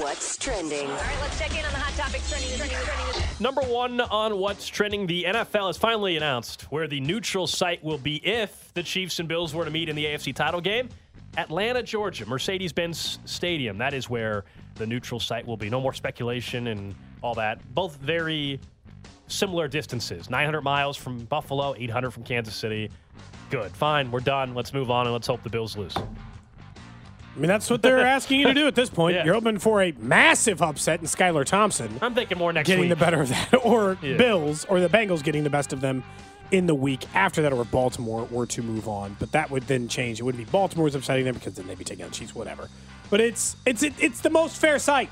What's trending? All right, let's check in on the hot topics trending. trending, trending. Number one on what's trending, the NFL has finally announced where the neutral site will be if the Chiefs and Bills were to meet in the AFC title game. Atlanta, Georgia, Mercedes Benz Stadium. That is where the neutral site will be. No more speculation and all that. Both very similar distances 900 miles from Buffalo, 800 from Kansas City. Good. Fine. We're done. Let's move on and let's hope the Bills lose. I mean, that's what they're asking you to do at this point. Yeah. You're hoping for a massive upset in Skylar Thompson I'm thinking more next week. getting week. the better of that, or Yeah. Bills or the Bengals getting the best of them in the week after that, or Baltimore were to move on. But that would then change. It wouldn't be Baltimore's upsetting them because then they'd be taking on the Chiefs, whatever. But it's it's it, it's the most fair sight.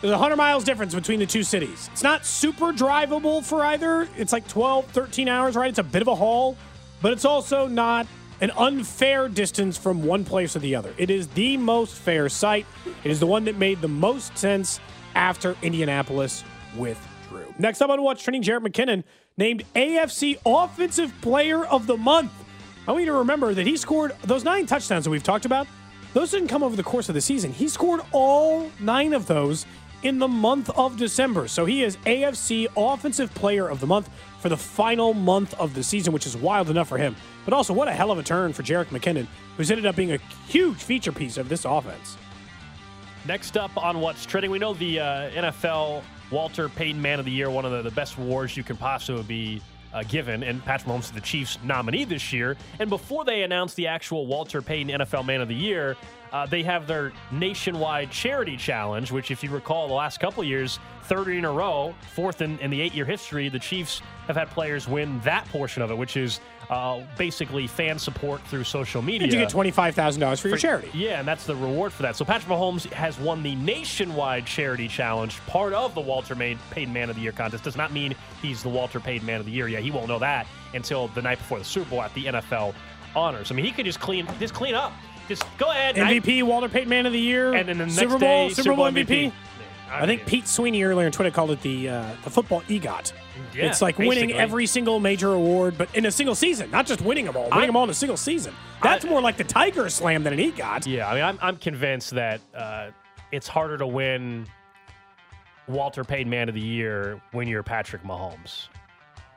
There's 100 miles difference between the two cities. It's not super drivable for either. It's like 12, 13 hours, right? It's a bit of a haul, but it's also not an unfair distance from one place to the other. It is the most fair site. It is the one that made the most sense after Indianapolis withdrew. Next up on Watch Training, Jerick McKinnon named AFC Offensive Player of the Month. I want you to remember that he scored those nine touchdowns that we've talked about. Those didn't come over the course of the season. He scored all nine of those in the month of December. So he is AFC Offensive Player of the Month for the final month of the season, which is wild enough for him. But also, what a hell of a turn for Jerick McKinnon, who's ended up being a huge feature piece of this offense. Next up on what's trending, we know the uh, NFL Walter Payton Man of the Year, one of the, the best awards you can possibly be uh, given, and Patrick Mahomes is the Chiefs nominee this year. And before they announced the actual Walter Payton NFL Man of the Year, uh, they have their nationwide charity challenge, which, if you recall, the last couple of years, third in a row, fourth in, in the eight year history, the Chiefs have had players win that portion of it, which is uh, basically fan support through social media. And you get $25,000 for your charity. Yeah, and that's the reward for that. So Patrick Mahomes has won the nationwide charity challenge, part of the Walter May- Payton Man of the Year contest. Does not mean he's the Walter Payton Man of the Year. Yeah, he won't know that until the night before the Super Bowl at the NFL honors. I mean, he could just clean, just clean up, just go ahead. MVP, Walter Payton Man of the Year, and then the next Super Bowl, day, Super Bowl MVP. I I think mean, Pete Sweeney earlier on Twitter called it the uh, the football EGOT. Yeah, it's like winning every single major award, but in a single season, not just winning them all, winning I- them all in a single season. That's I- more like the Tiger Slam than an EGOT. Yeah, I mean, I'm, I'm convinced that uh, it's harder to win Walter Payton Man of the Year when you're Patrick Mahomes.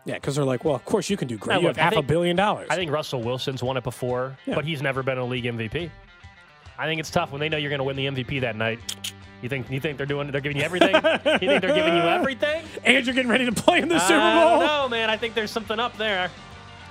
Yeah, because they're like, well, of course you can do great. Now, you look, have half think- a billion dollars. I think Russell Wilson's won it before, Yeah. but he's never been a league MVP. I think it's tough when they know you're going to win the MVP that night. You think you think they're doing they're giving you everything? you think they're giving you everything? and you're getting ready to play in the Super I don't Bowl. No, man. I think there's something up there.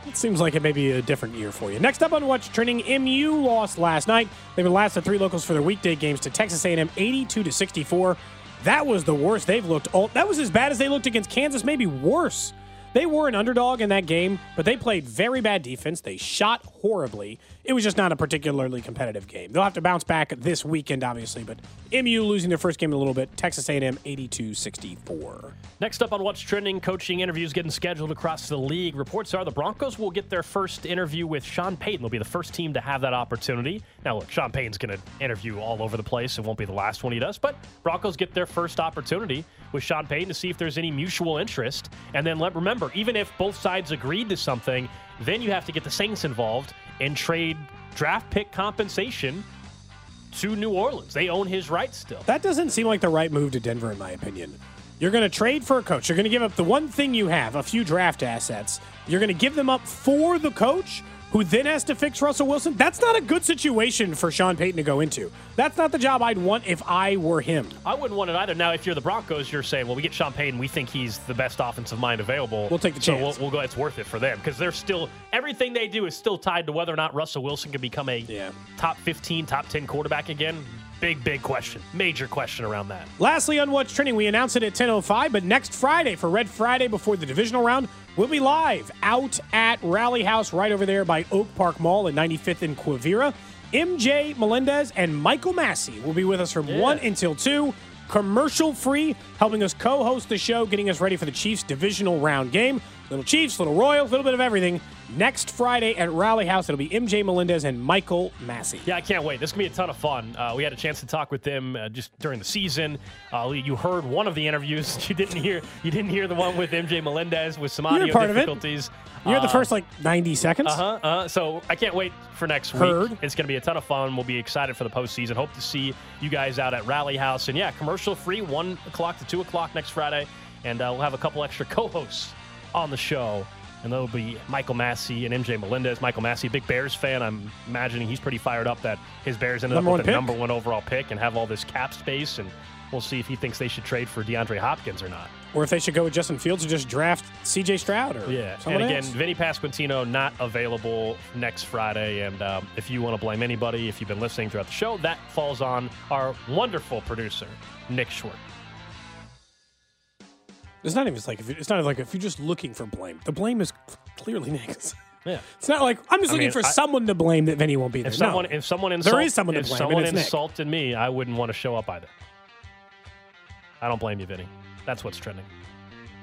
It seems like it may be a different year for you. Next up on Watch Trending, MU lost last night. They were last of three locals for their weekday games to Texas A&M, 82 to 64. That was the worst they've looked. All, that was as bad as they looked against Kansas, maybe worse. They were an underdog in that game, but they played very bad defense. They shot horribly. It was just not a particularly competitive game. They'll have to bounce back this weekend, obviously, but MU losing their first game in a little bit. Texas A&M 82-64. Next up on what's trending, coaching interviews getting scheduled across the league. Reports are the Broncos will get their first interview with Sean Payton. They'll be the first team to have that opportunity. Now, look, Sean Payton's going to interview all over the place. It won't be the last one he does, but Broncos get their first opportunity with Sean Payton to see if there's any mutual interest. And then let remember, even if both sides agreed to something, then you have to get the Saints involved and trade draft pick compensation to New Orleans. They own his rights still. That doesn't seem like the right move to Denver, in my opinion. You're going to trade for a coach. You're going to give up the one thing you have, a few draft assets. You're going to give them up for the coach who then has to fix Russell Wilson. That's not a good situation for Sean Payton to go into. That's not the job I'd want if I were him. I wouldn't want it either. Now, if you're the Broncos, you're saying, well, we get Sean Payton. We think he's the best offensive mind available. We'll take the so chance. We'll, we'll go. It's worth it for them because they're still everything they do is still tied to whether or not Russell Wilson can become a Yeah. top 15, top 10 quarterback again. Big, big question. Major question around that. Lastly, on What's Trending, we announced it at 10.05, but next Friday for Red Friday before the divisional round, we'll be live out at Rally House right over there by Oak Park Mall at 95th and Quivira. MJ Melendez and Michael Massey will be with us from 1 until 2. Commercial free, helping us co host the show, getting us ready for the Chiefs divisional round game. Little Chiefs, little Royals, a little bit of everything. Next Friday at Rally House, it'll be MJ Melendez and Michael Massey. Yeah, I can't wait. This is gonna be a ton of fun. Uh, we had a chance to talk with them uh, just during the season. Uh, you heard one of the interviews. You didn't hear. You didn't hear the one with MJ Melendez with some audio part of it. difficulties. You're the Uh, first like 90 seconds. Uh huh. Uh-huh. So I can't wait for next Heard. week. It's going to be a ton of fun. We'll be excited for the postseason. Hope to see you guys out at Rally House. And yeah, commercial free, 1 o'clock to 2 o'clock next Friday. And uh, we'll have a couple extra co hosts on the show. And that'll be Michael Massey and MJ Melendez. Michael Massey, big Bears fan. I'm imagining he's pretty fired up that his Bears ended Number up with the number one overall pick and have all this cap space. And we'll see if he thinks they should trade for DeAndre Hopkins or not. Or if they should go with Justin Fields or just draft CJ Stroud or Yeah, and again, else. Vinny Pasquantino not available next Friday. And um, if you want to blame anybody, if you've been listening throughout the show, that falls on our wonderful producer, Nick Schwartz. It's not even like if you, it's not like if you're just looking for blame. The blame is clearly Nick's. Yeah. It's not like I'm just I looking mean, for I- someone to blame that Vinny won't be there. If someone, no. if someone insult, is someone to if blame, and someone it's Nick. insulted me, I wouldn't want to show up either. I don't blame you, Vinny. That's what's trending.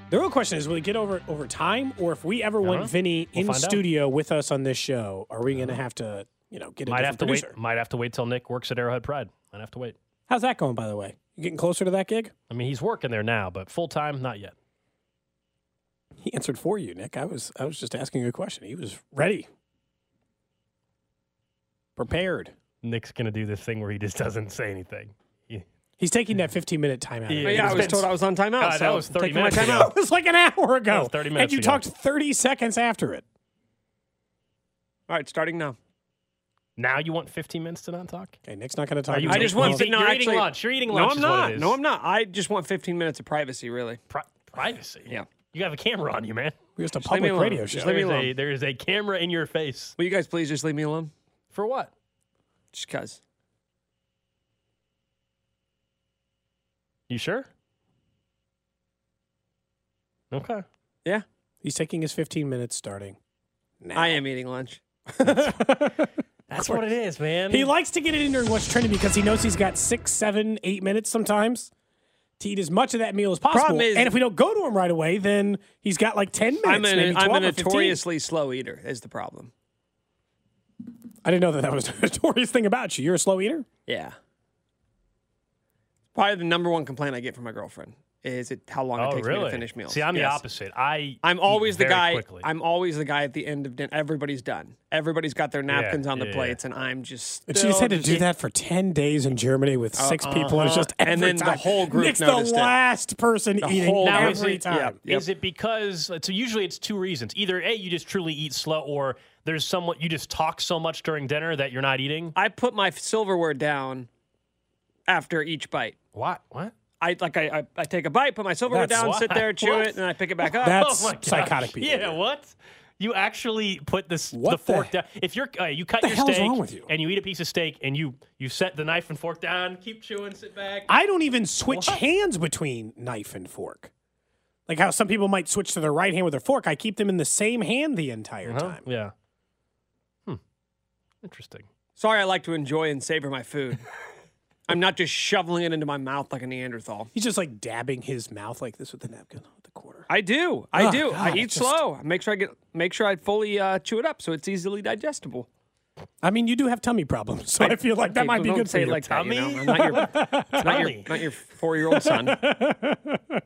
The real question is, will it get over over time, or if we ever want know. Vinny We'll in find out. studio with us on this show, are we going to uh-huh. have to, you know, get a Might have to producer? wait. Might have to wait till Nick works at Arrowhead Pride. Might have to wait. How's that going, by the way? You getting closer to that gig? I mean, he's working there now, but full time, not yet. He answered for you, Nick. I was I was just asking a question. He was ready, prepared. Nick's gonna do this thing where he just doesn't say anything. He- He's taking that 15 minute timeout. Yeah, yeah, I was been- told I was on timeout. God, that was 30 minutes time ago. out. It was like an hour ago. was 30 and you ago. talked 30 seconds after it. All right, starting now. Now you want 15 minutes to not talk? Okay, Nick's not going to talk. You I just want He's no, you're actually, eating lunch. You're eating No, lunch I'm is what not. it is. No, I'm not. I just want 15 minutes of privacy, really. Pri- privacy. Yeah. You have a camera on you, man. We're just a Just leave me public alone. radio Just show. leave me There is, a, alone. there is a camera in your face. Will you guys please just leave me alone? For what? Just because. You sure? Okay. Yeah, He's taking his 15 minutes starting. Now. I am eating lunch. That's what it is, man. He likes to get it in during what's trending because he knows he's got six, seven, eight minutes sometimes to eat as much of that meal as possible. Problem is- and if we don't go to him right away, then he's got like 10 minutes, I'm a, maybe 12 I'm a notoriously slow eater. Is the problem? I didn't know that that was a notorious thing about you. You're a slow eater? Yeah. Probably the number one complaint I get from my girlfriend is it how long oh, it takes really? me to finish meals. See, I'm the opposite. I I'm eat always the very guy. Quickly. I'm always the guy at the end of dinner. Everybody's done. Everybody's got their napkins on the yeah, plates, and I'm just. And she just had to do that for 10 days in Germany with six uh-huh. people. And it's just And every then the whole group Nick's the noticed it. last person eating whole Now, group. is every it, time. Yep. is it because uh, so usually it's two reasons. Either A, you just truly eat slow, or there's someone you just talk so much during dinner that you're not eating. I put my silverware down after each bite. What? What? I like I, I, I take a bite, put my silverware That's- down, sit there, chew What? it, and then I pick it back up. That's Oh my psychotic behavior. Yeah, what? You actually put this What the the- fork down. If you're uh, you cut the your steak wrong with you? and you eat a piece of steak and you you set the knife and fork down, keep chewing, sit back. I don't even switch What? hands between knife and fork. Like how some people might switch to their right hand with their fork. I keep them in the same hand the entire Huh? time. Yeah. Hmm. Interesting. Sorry, I like to enjoy and savor my food. I'm not just shoveling it into my mouth like a Neanderthal. He's just like dabbing his mouth like this with the napkin at the corner. I do. I Oh, do. God, I eat just- slow. I Make sure I get. Make sure I fully uh, chew it up so it's easily digestible. I mean, you do have tummy problems, so I, feel like that Okay, might be good say for it you. like that. You know? Tummy? I'm not your, not your, Tummy. not your four-year-old son.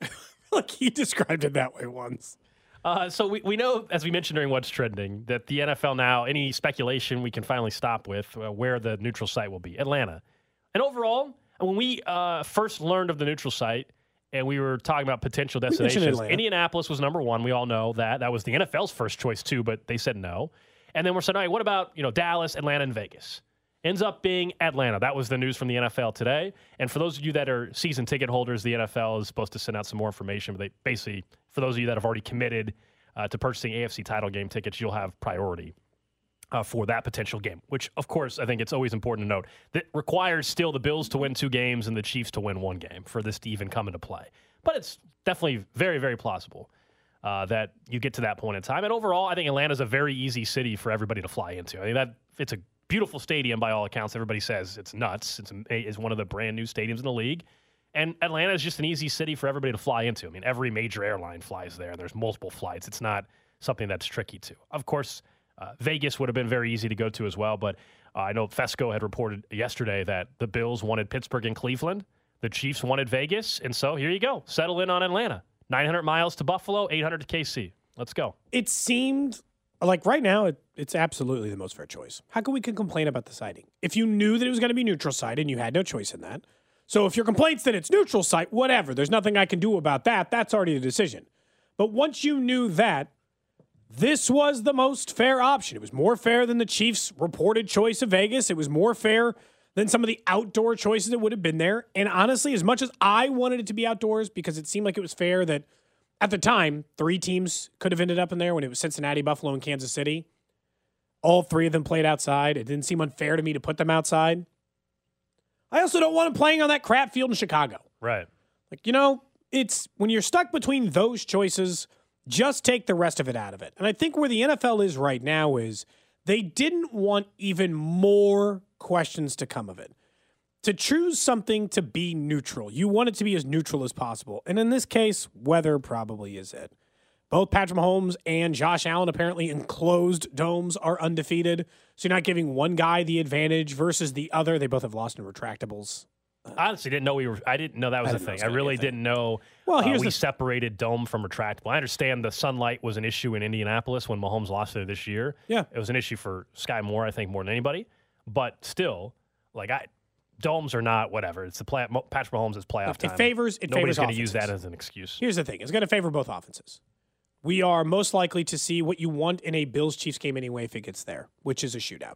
like he described it that way once. Uh, so we, we know, as we mentioned during What's Trending, that the NFL now, any speculation we can finally stop with uh, where the neutral site will be Atlanta. And overall, when we uh, first learned of the neutral site and we were talking about potential destinations, Indianapolis was number one. We all know that. That was the NFL's first choice, too, but they said no. And then we're saying, all right, what about you know Dallas, Atlanta, and Vegas? Ends up being Atlanta. That was the news from the NFL today. And for those of you that are season ticket holders, the NFL is supposed to send out some more information. But they basically, for those of you that have already committed uh, to purchasing AFC title game tickets, you'll have priority uh, for that potential game. Which, of course, I think it's always important to note that requires still the Bills to win two games and the Chiefs to win one game for this to even come into play. But it's definitely very, very plausible. Uh, that you get to that point in time, and overall, I think Atlanta's a very easy city for everybody to fly into. I think that it's a beautiful stadium by all accounts. Everybody says it's nuts. It's is one of the brand new stadiums in the league, And Atlanta is just an easy city for everybody to fly into. I mean, every major airline flies there. And there's multiple flights. It's not something that's tricky to. Of course, uh, Vegas would have been very easy to go to as well. But uh, I know Fesco had reported yesterday that the Bills wanted Pittsburgh and Cleveland. The Chiefs wanted Vegas. And so here you go. Settle in on Atlanta. 900 miles to Buffalo, 800 to KC. Let's go. It seemed like right now it, it's absolutely the most fair choice. How can we can complain about the sighting? If you knew that it was going to be neutral site and you had no choice in that. So if your complaint's that it's neutral site, whatever, there's nothing I can do about that. That's already the decision. But once you knew that, this was the most fair option. It was more fair than the Chiefs' reported choice of Vegas. It was more fair than some of the outdoor choices that would have been there. And honestly, as much as I wanted it to be outdoors because it seemed like it was fair that at the time, three teams could have ended up in there when it was Cincinnati, Buffalo, and Kansas City. All three of them played outside. It didn't seem unfair to me to put them outside. I also don't want them playing on that crap field in Chicago. Right. Like, you know, it's when you're stuck between those choices, just take the rest of it out of it. And I think where the NFL is right now is they didn't want even more questions to come of it. To choose something to be neutral, you want it to be as neutral as possible. And in this case, weather probably is it. Both Patrick Mahomes and Josh Allen apparently in closed domes are undefeated. So you're not giving one guy the advantage versus the other. They both have lost in retractables. I honestly didn't know we were. I didn't know that was a didn't know it thing. I gonna be a really didn't know. Well, here's uh, here's we the- separated dome from retractable. I understand the sunlight was an issue in Indianapolis when Mahomes lost there this year. Yeah. it was an issue for Sky Moore, I think, more than anybody. But still, like I, domes are not whatever. It's the play. Patrick Mahomes is playoff It time. It favors- it Nobody's favors gonna use that as an excuse. Here's the thing it's going to favor both offenses. We are most likely to see what you want in a Bills Chiefs game anyway if it gets there, which is a shootout.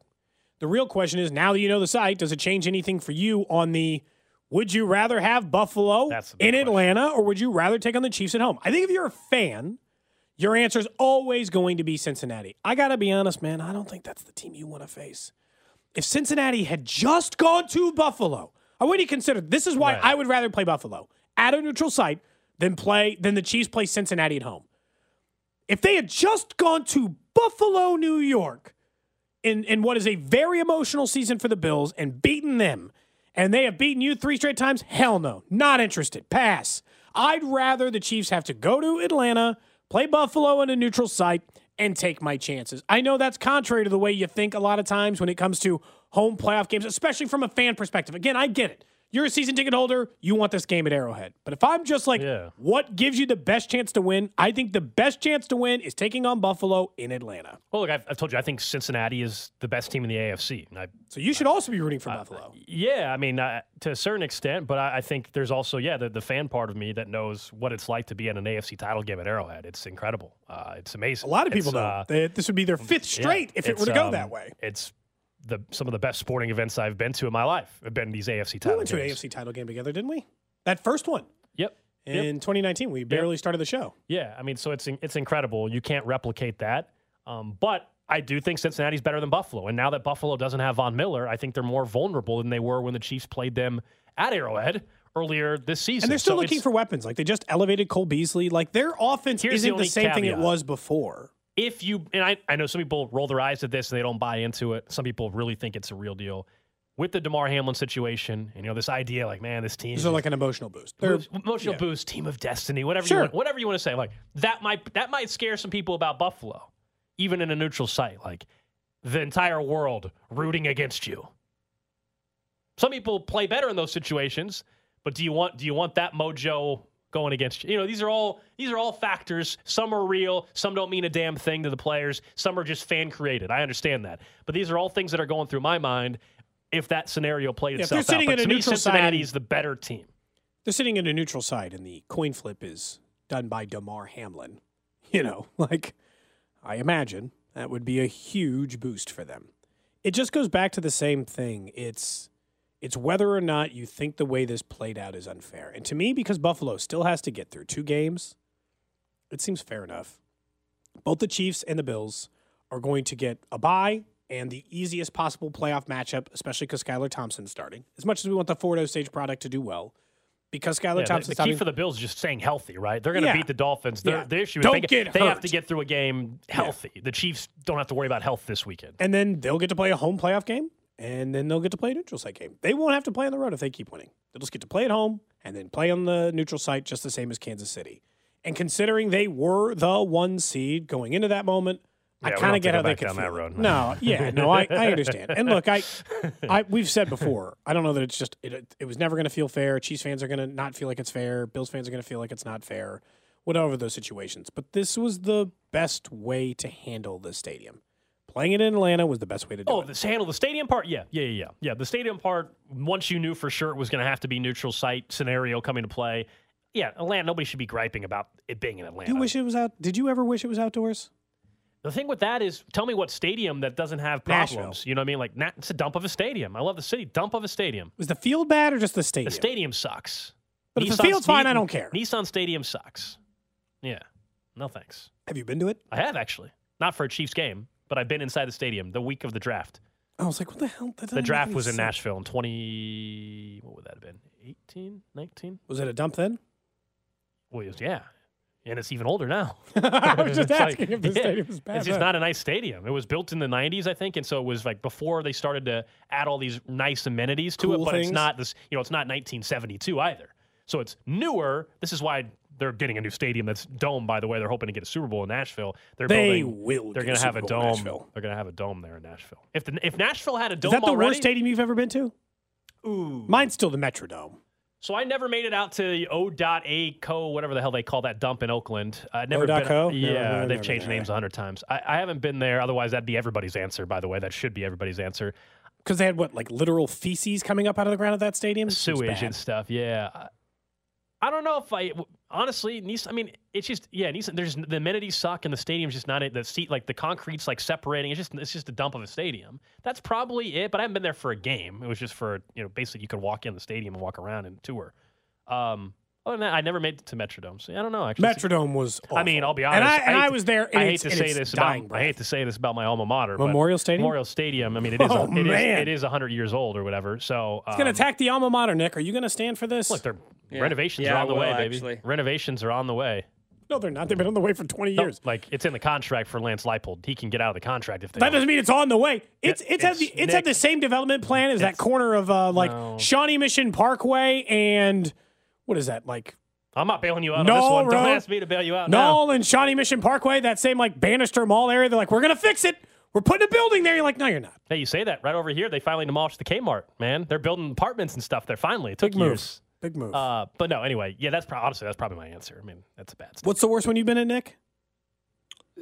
The real question is now that you know the site, does it change anything for you on the would you rather have Buffalo in Atlanta or would you rather take on the Chiefs at home? I think if you're a fan, your answer is always going to be Cincinnati. I got to be honest, man, I don't think that's the team you want to face. If Cincinnati had just gone to Buffalo, I wouldn't consider this is why Right. I would rather play Buffalo at a neutral site than play than the Chiefs play Cincinnati at home. If they had just gone to Buffalo, New York, in, in what is a very emotional season for the Bills and beaten them, and they have beaten you three straight times, hell no. Not interested. Pass. I'd rather the Chiefs have to go to Atlanta, play Buffalo in a neutral site, and take my chances. I know that's contrary to the way you think a lot of times when it comes to home playoff games, especially from a fan perspective. Again, I get it. You're a season ticket holder. You want this game at Arrowhead. But if I'm just like, Yeah. what gives you the best chance to win? I think the best chance to win is taking on Buffalo in Atlanta. Well, look, I've, I've told you, I think Cincinnati is the best team in the AFC. I, So you should also be rooting for Buffalo. yeah, I mean, uh, to a certain extent, but I, I think there's also, yeah, the, the fan part of me that knows what it's like to be in an AFC title game at Arrowhead. It's incredible. Uh, it's amazing. A lot of It's, people know uh, They- this would be their fifth yeah, straight if it were to go um, that way. It's the some of the best sporting events I've been to in my life. Have been these AFC title. We went to an. AFC title game together, didn't we? That first one Yep. Yep. in 2019. We barely started the show. Yeah, I mean, so it's it's incredible. You can't replicate that. Um, but I do think Cincinnati's better than Buffalo. And now that Buffalo doesn't have Von Miller, I think they're more vulnerable than they were when the Chiefs played them at Arrowhead earlier this season. And they're still So looking for weapons. Like they just elevated Cole Beasley. Like their offense isn't the, only same thing it was before. If you and I, I know some people roll their eyes at this and they don't buy into it. Some people really think it's a real deal. With the Damar Hamlin situation, and you know, this idea like, man, this team are like an emotional boost. They're, emotional yeah. boost, team of destiny, whatever Sure. you want, whatever you want to say. Like that might that might scare some people about Buffalo, even in a neutral site. Like the entire world rooting against you. Some people play better in those situations, but do you want do you want that mojo going against you? You know, these are all these are all factors. Some are real, some don't mean a damn thing to the players. Some are just fan created. I understand that, but these are all things that are going through my mind. If that scenario played if they're itself out, sitting but at a neutral side Cincinnati's and- the better team. they're sitting in a neutral side, and the coin flip is done by Damar Hamlin. You know, like I imagine that would be a huge boost for them. It just goes back to the same thing. It's it's whether or not you think the way this played out is unfair. And to me, because Buffalo still has to get through two games, it seems fair enough. Both the Chiefs and the Bills are going to get a bye and the easiest possible playoff matchup, especially because Skylar Thompson's starting. As much as we want the Ford Stage product to do well, because Skylar Yeah, the, Thompson's the key for the Bills is just staying healthy, right? They're going to Yeah. beat the Dolphins. Their Yeah. the issue is Don't they, get they have to get through a game healthy. The Chiefs don't have to worry about health this weekend. and then they'll get to play a home playoff game. And then they'll get to play a neutral site game. They won't have to play on the road if they keep winning. They'll just get to play at home and then play on the neutral site just the same as Kansas City. And considering they were the one seed going into that moment, I Yeah, we kind of get how they could down feel that road. No, yeah, no, I, I understand. And look, I, I we've said before, I don't know that it's just it, it was never going to feel fair. Chiefs fans are going to not feel like it's fair. Bills fans are going to feel like it's not fair. Whatever those situations, but this was the best way to handle the stadium. Playing it in Atlanta was the best way to do Oh, it. the handle the stadium part? Yeah, yeah, yeah, yeah. Yeah, the stadium part, once you knew for sure it was going to have to be neutral site scenario coming to play. Yeah, Atlanta, nobody should be griping about it being in Atlanta. Do you wish it was out? Did you ever wish it was outdoors? The thing with that is, tell me what stadium that doesn't have problems. Nashville. You know what I mean? Like, na- it's a dump of a stadium. I love the city. Dump of a stadium. Was the field bad or just the stadium? The stadium sucks. But if the field's fine, I don't care. Nissan Stadium sucks. Yeah. No thanks. Have you been to it? I have actually. Not for a Chiefs game, but I've been inside the stadium the week of the draft. I was like, what the hell? The draft was in sense. Nashville in 20 what would that have been? 18, 19? Was it a dump then? Well, it was- yeah. And it's even older now. I was just It's like- asking if the yeah, stadium was bad. It's just not a nice stadium. It was built in the 90s, I think, and so it was like before they started to add all these nice amenities to Cool it. But it's not this, you know, it's not 1972 either. So it's newer. This is why they're getting a new stadium that's dome. By the way, they're hoping to get a Super Bowl in Nashville. They're They building, will They're going to have a Super Bowl in dome. Nashville. They're going to have a dome there in Nashville. If the, if Nashville had a dome, Is that the already, worst stadium you've ever been to? Ooh. Mine's still the Metrodome. So I never made it out to the O.A. Co. whatever the hell they call that dump in Oakland. I never been. No, Yeah, no, never they've been changed names a hundred times. I, I haven't been there. Otherwise, that'd be everybody's answer. By the way, that should be everybody's answer. Because they had what, like literal feces coming up out of the ground at that stadium? Sewage and stuff. Yeah. I- I don't know if I honestly. Nissan, I mean, it's just yeah. Nissan, there's the amenities suck, and the stadium's just not it. The seat, like the concrete's like separating. It's just it's just a dump of a stadium. That's probably it. But I haven't been there for a game. It was just for you know basically you could walk in the stadium and walk around and tour. Um, other than that, I never made it to Metrodome. So I don't know. Actually, Metrodome was. I mean. I'll be honest. And I, and hate I was there. And I hate to say this dying about. I hate to say this about my alma mater. but Memorial Stadium? Memorial Stadium. I mean, it is. Oh, a, it is. man. It is hundred years old or whatever. So It's going to um, attack the alma mater, Nick. Are you going to stand for this? Look, they're Yeah. renovations Yeah, are on the will, way, baby. actually. Renovations are on the way. no, they're not. They've been on the way for 20 No, years. like it's in the contract for Lance Leipold. He can get out of the contract if they. That don't. doesn't mean it's on the way. It's Yeah, it's, had the it's had the same development plan as that corner of uh like No. Shawnee Mission Parkway and what is that like I'm not bailing you out No, on this one. Don't ask me to bail you out now. And Shawnee Mission Parkway, that same like Bannister Mall area. They're like, we're gonna fix it. We're putting a building there. You're like, no, you're not. Hey, you say that right over here. They finally demolished the Kmart. Man, they're building apartments and stuff there. Finally, it took Big move. Years. Big move. Uh, but no, anyway, yeah, that's pro- honestly that's probably my answer. I mean, that's a bad. Stuff. What's the worst one you've been in, Nick?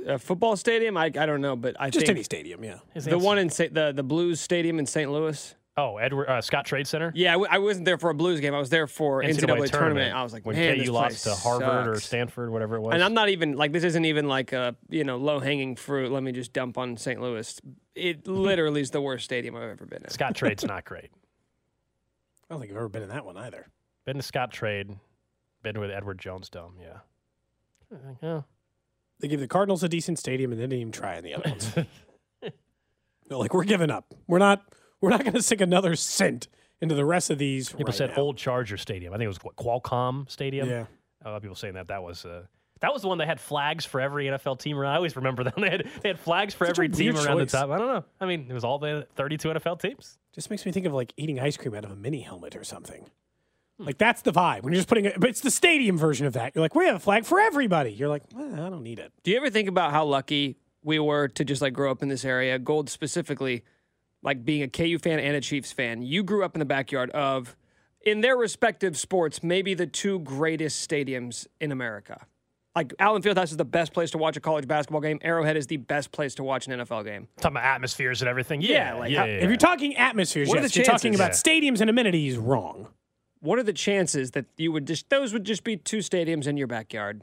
A football stadium? I, I don't know, but I Just think any stadium, yeah. His the answer- one in Sa- the the Blues Stadium in St. Louis. Oh, Edward uh, Scottrade Center. Yeah, I, w- I wasn't there for a Blues game. I was there for NCAA, tournament. I was like, when man, KU this lost to place Harvard or sucks." Stanford, whatever it was. And I'm not even like this isn't even like a you know low hanging fruit. Let me just dump on St. Louis. It literally is the worst stadium I've ever been in. Scottrade's not great. I don't think I've ever been in that one either. Been to Scottrade, been with Edward Jones Dome. Yeah. Yeah. They gave the Cardinals a decent stadium and they didn't even try in the other ones. They're like, we're giving up. We're not. We're not going to sink another cent into the rest of these. People right said now. Old Charger Stadium. I think it was what, Qualcomm Stadium. Yeah. A lot of people saying that that was uh, that was the one that had flags for every NFL team around. I always remember them. They had they had flags for Such every team weird around the top. I don't know. I mean, it was all the 32 NFL teams. Just makes me think of like eating ice cream out of a mini helmet or something. Hmm. Like that's the vibe when you're just putting it. But it's the stadium version of that. You're like, we have a flag for everybody. You're like, well, I don't need it. Do you ever think about how lucky we were to just like grow up in this area? Gold specifically, like being a KU fan and a Chiefs fan. You grew up in the backyard of, in their respective sports, maybe the two greatest stadiums in America. Like Allen Fieldhouse is the best place to watch a college basketball game. Arrowhead is the best place to watch an NFL game. Talking about atmospheres and everything. Yeah, Yeah, like yeah, how- yeah, If you're talking atmospheres, What are yes, the you're talking chances? about stadiums and amenities. Wrong. What are the chances that you would just those would just be two stadiums in your backyard,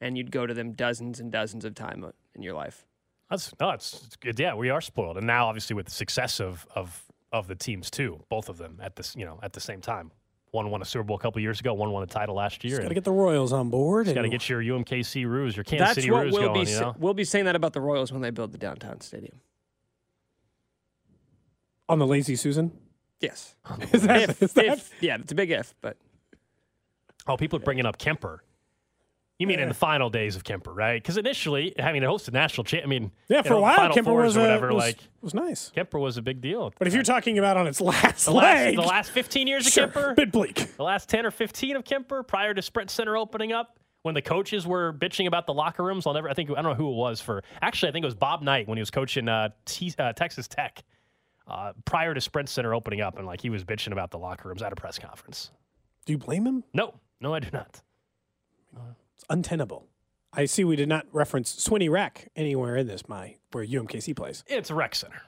and you'd go to them dozens and dozens of time in your life? That's no, it's, it's good. Yeah, we are spoiled, and now obviously with the success of of of the teams too, both of them at this you know at the same time. One won a Super Bowl a couple years ago. One won a title last year. Got to get the Royals on board. Got to get your UMKC Roos, your Kansas That's City what we'll going. be you know, we'll be saying that about the Royals when they build the downtown stadium. on the lazy Susan. Yes, Is that, if, is that- if yeah, it's a big if, but oh, people are bringing up Kemper. You mean in the final days of Kemper, right? Because initially, having to host a national champ, I mean, Yeah, you for know, a while, Final Kemper was, or uh, whatever. was, like was nice. Kemper was a big deal. But if you're talking about on its last the last, leg, the last 15 years of sure, Kemper, bit bleak. the last 10 or 15 of Kemper prior to Sprint Center opening up, when the coaches were bitching about the locker rooms, I'll never. I think I don't know who it was for. Actually, I think it was Bob Knight when he was coaching uh, T, uh, Texas Tech uh, prior to Sprint Center opening up, and like he was bitching about the locker rooms at a press conference. Do you blame him? No, no, I do not. It's untenable. I see we did not reference Swinney Rec anywhere in this, my where UMKC plays. It's a rec center,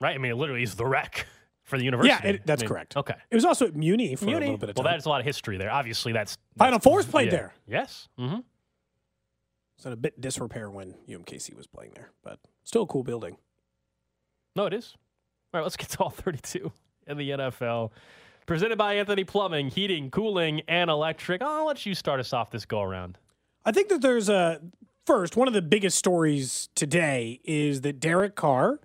right? I mean, it literally is the rec for the university. Yeah, it, that's I mean, correct. Okay. It was also at Muni for Muni. a little bit of time. well, that's a lot of history there. Obviously, that's Final that's- Fours played yeah. there. Yes. Mm-hmm. It's in a bit disrepair when UMKC was playing there, but still a cool building. No, it is. All right, let's get to all 32 in the NFL. Presented by Anthony Plumbing, Heating, Cooling, and Electric. I'll let you start us off this go around. I think that there's a first one of the biggest stories today is that Derek Carr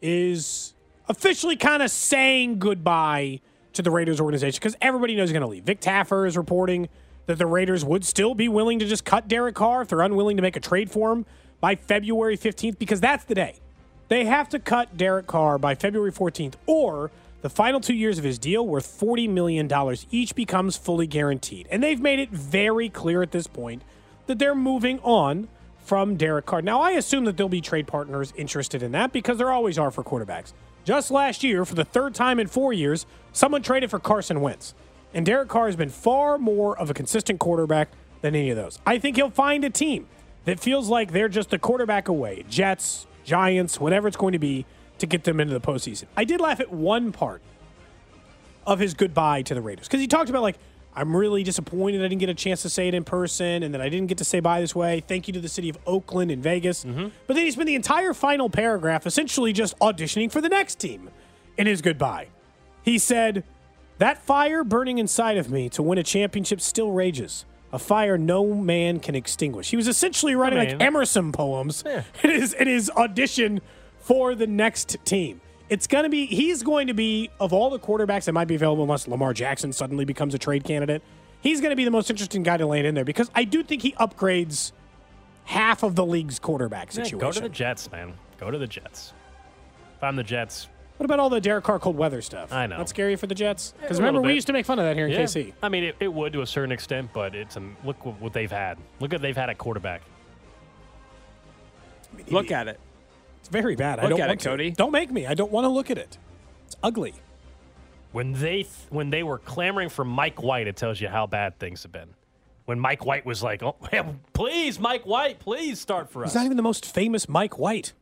is officially kind of saying goodbye to the Raiders organization because everybody knows he's going to leave. Vic Tafur is reporting that the Raiders would still be willing to just cut Derek Carr if they're unwilling to make a trade for him by February 15th because that's the day. They have to cut Derek Carr by February 14th or the final two years of his deal, worth $40 million each, becomes fully guaranteed. And they've made it very clear at this point that they're moving on from Derek Carr. Now, I assume that there'll be trade partners interested in that because there always are for quarterbacks. Just last year, for the third time in four years, someone traded for Carson Wentz. And Derek Carr has been far more of a consistent quarterback than any of those. I think he'll find a team that feels like they're just a quarterback away Jets, Giants, whatever it's going to be to get them into the postseason. I did laugh at one part of his goodbye to the Raiders because he talked about like I'm really disappointed I didn't get a chance to say it in person and that I didn't get to say bye this way. Thank you to the city of Oakland and Vegas. Mm-hmm. But then he spent the entire final paragraph essentially just auditioning for the next team in his goodbye. He said, "That fire burning inside of me to win a championship still rages." A fire no man can extinguish. He was essentially writing like. Emerson poems Yeah. in his in his audition for the next team. It's going to be he's going to be of all the quarterbacks that might be available unless Lamar Jackson suddenly becomes a trade candidate. He's going to be the most interesting guy to land in there because I do think he upgrades half of the league's quarterback Yeah, situation. go to the Jets, man. Go to the Jets. If I'm the Jets, what about all the Derek Carr cold weather stuff? I know. That's scary for the Jets. Because little remember, we used to make fun of that here in yeah. KC. I mean, it, it would to a certain extent, but it's a, look what what they've had. Look what they've had at quarterback. Look at it. It's very bad. I don't at want it, to. Cody. Don't make me. I don't want to look at it. It's ugly. When they th- when they were clamoring for Mike White, it tells you how bad things have been. When Mike White was like, "Oh, please, Mike White, please start for us." He's not even the most famous Mike White.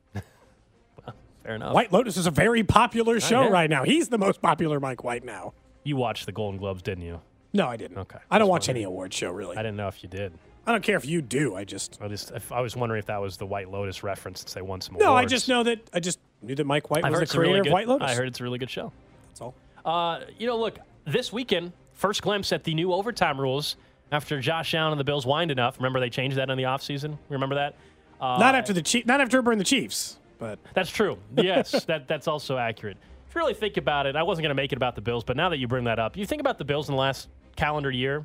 Fair enough. White Lotus is a very popular show yeah. right now. He's the most popular Mike White now. You watched the Golden Globes, didn't you? No, I didn't. Okay. I don't Just watch wondering. any award show really. I didn't know if you did. I don't care if you do. I just I just if, I was wondering if that was the White Lotus reference since they won some no. I just know that I just knew that Mike White I've was the it's a really good, of White Lotus. I heard it's a really good show. That's all. Uh, you know, look, this weekend, first glimpse at the new overtime rules after Josh Allen and the Bills whined enough. Remember they changed that in the offseason? Remember that? Uh, not after the Chief, not after it burned the Chiefs, but That's true. Yes, that that's also accurate. If you really think about it, I wasn't going to make it about the Bills, but now that you bring that up, you think about the Bills in the last calendar year.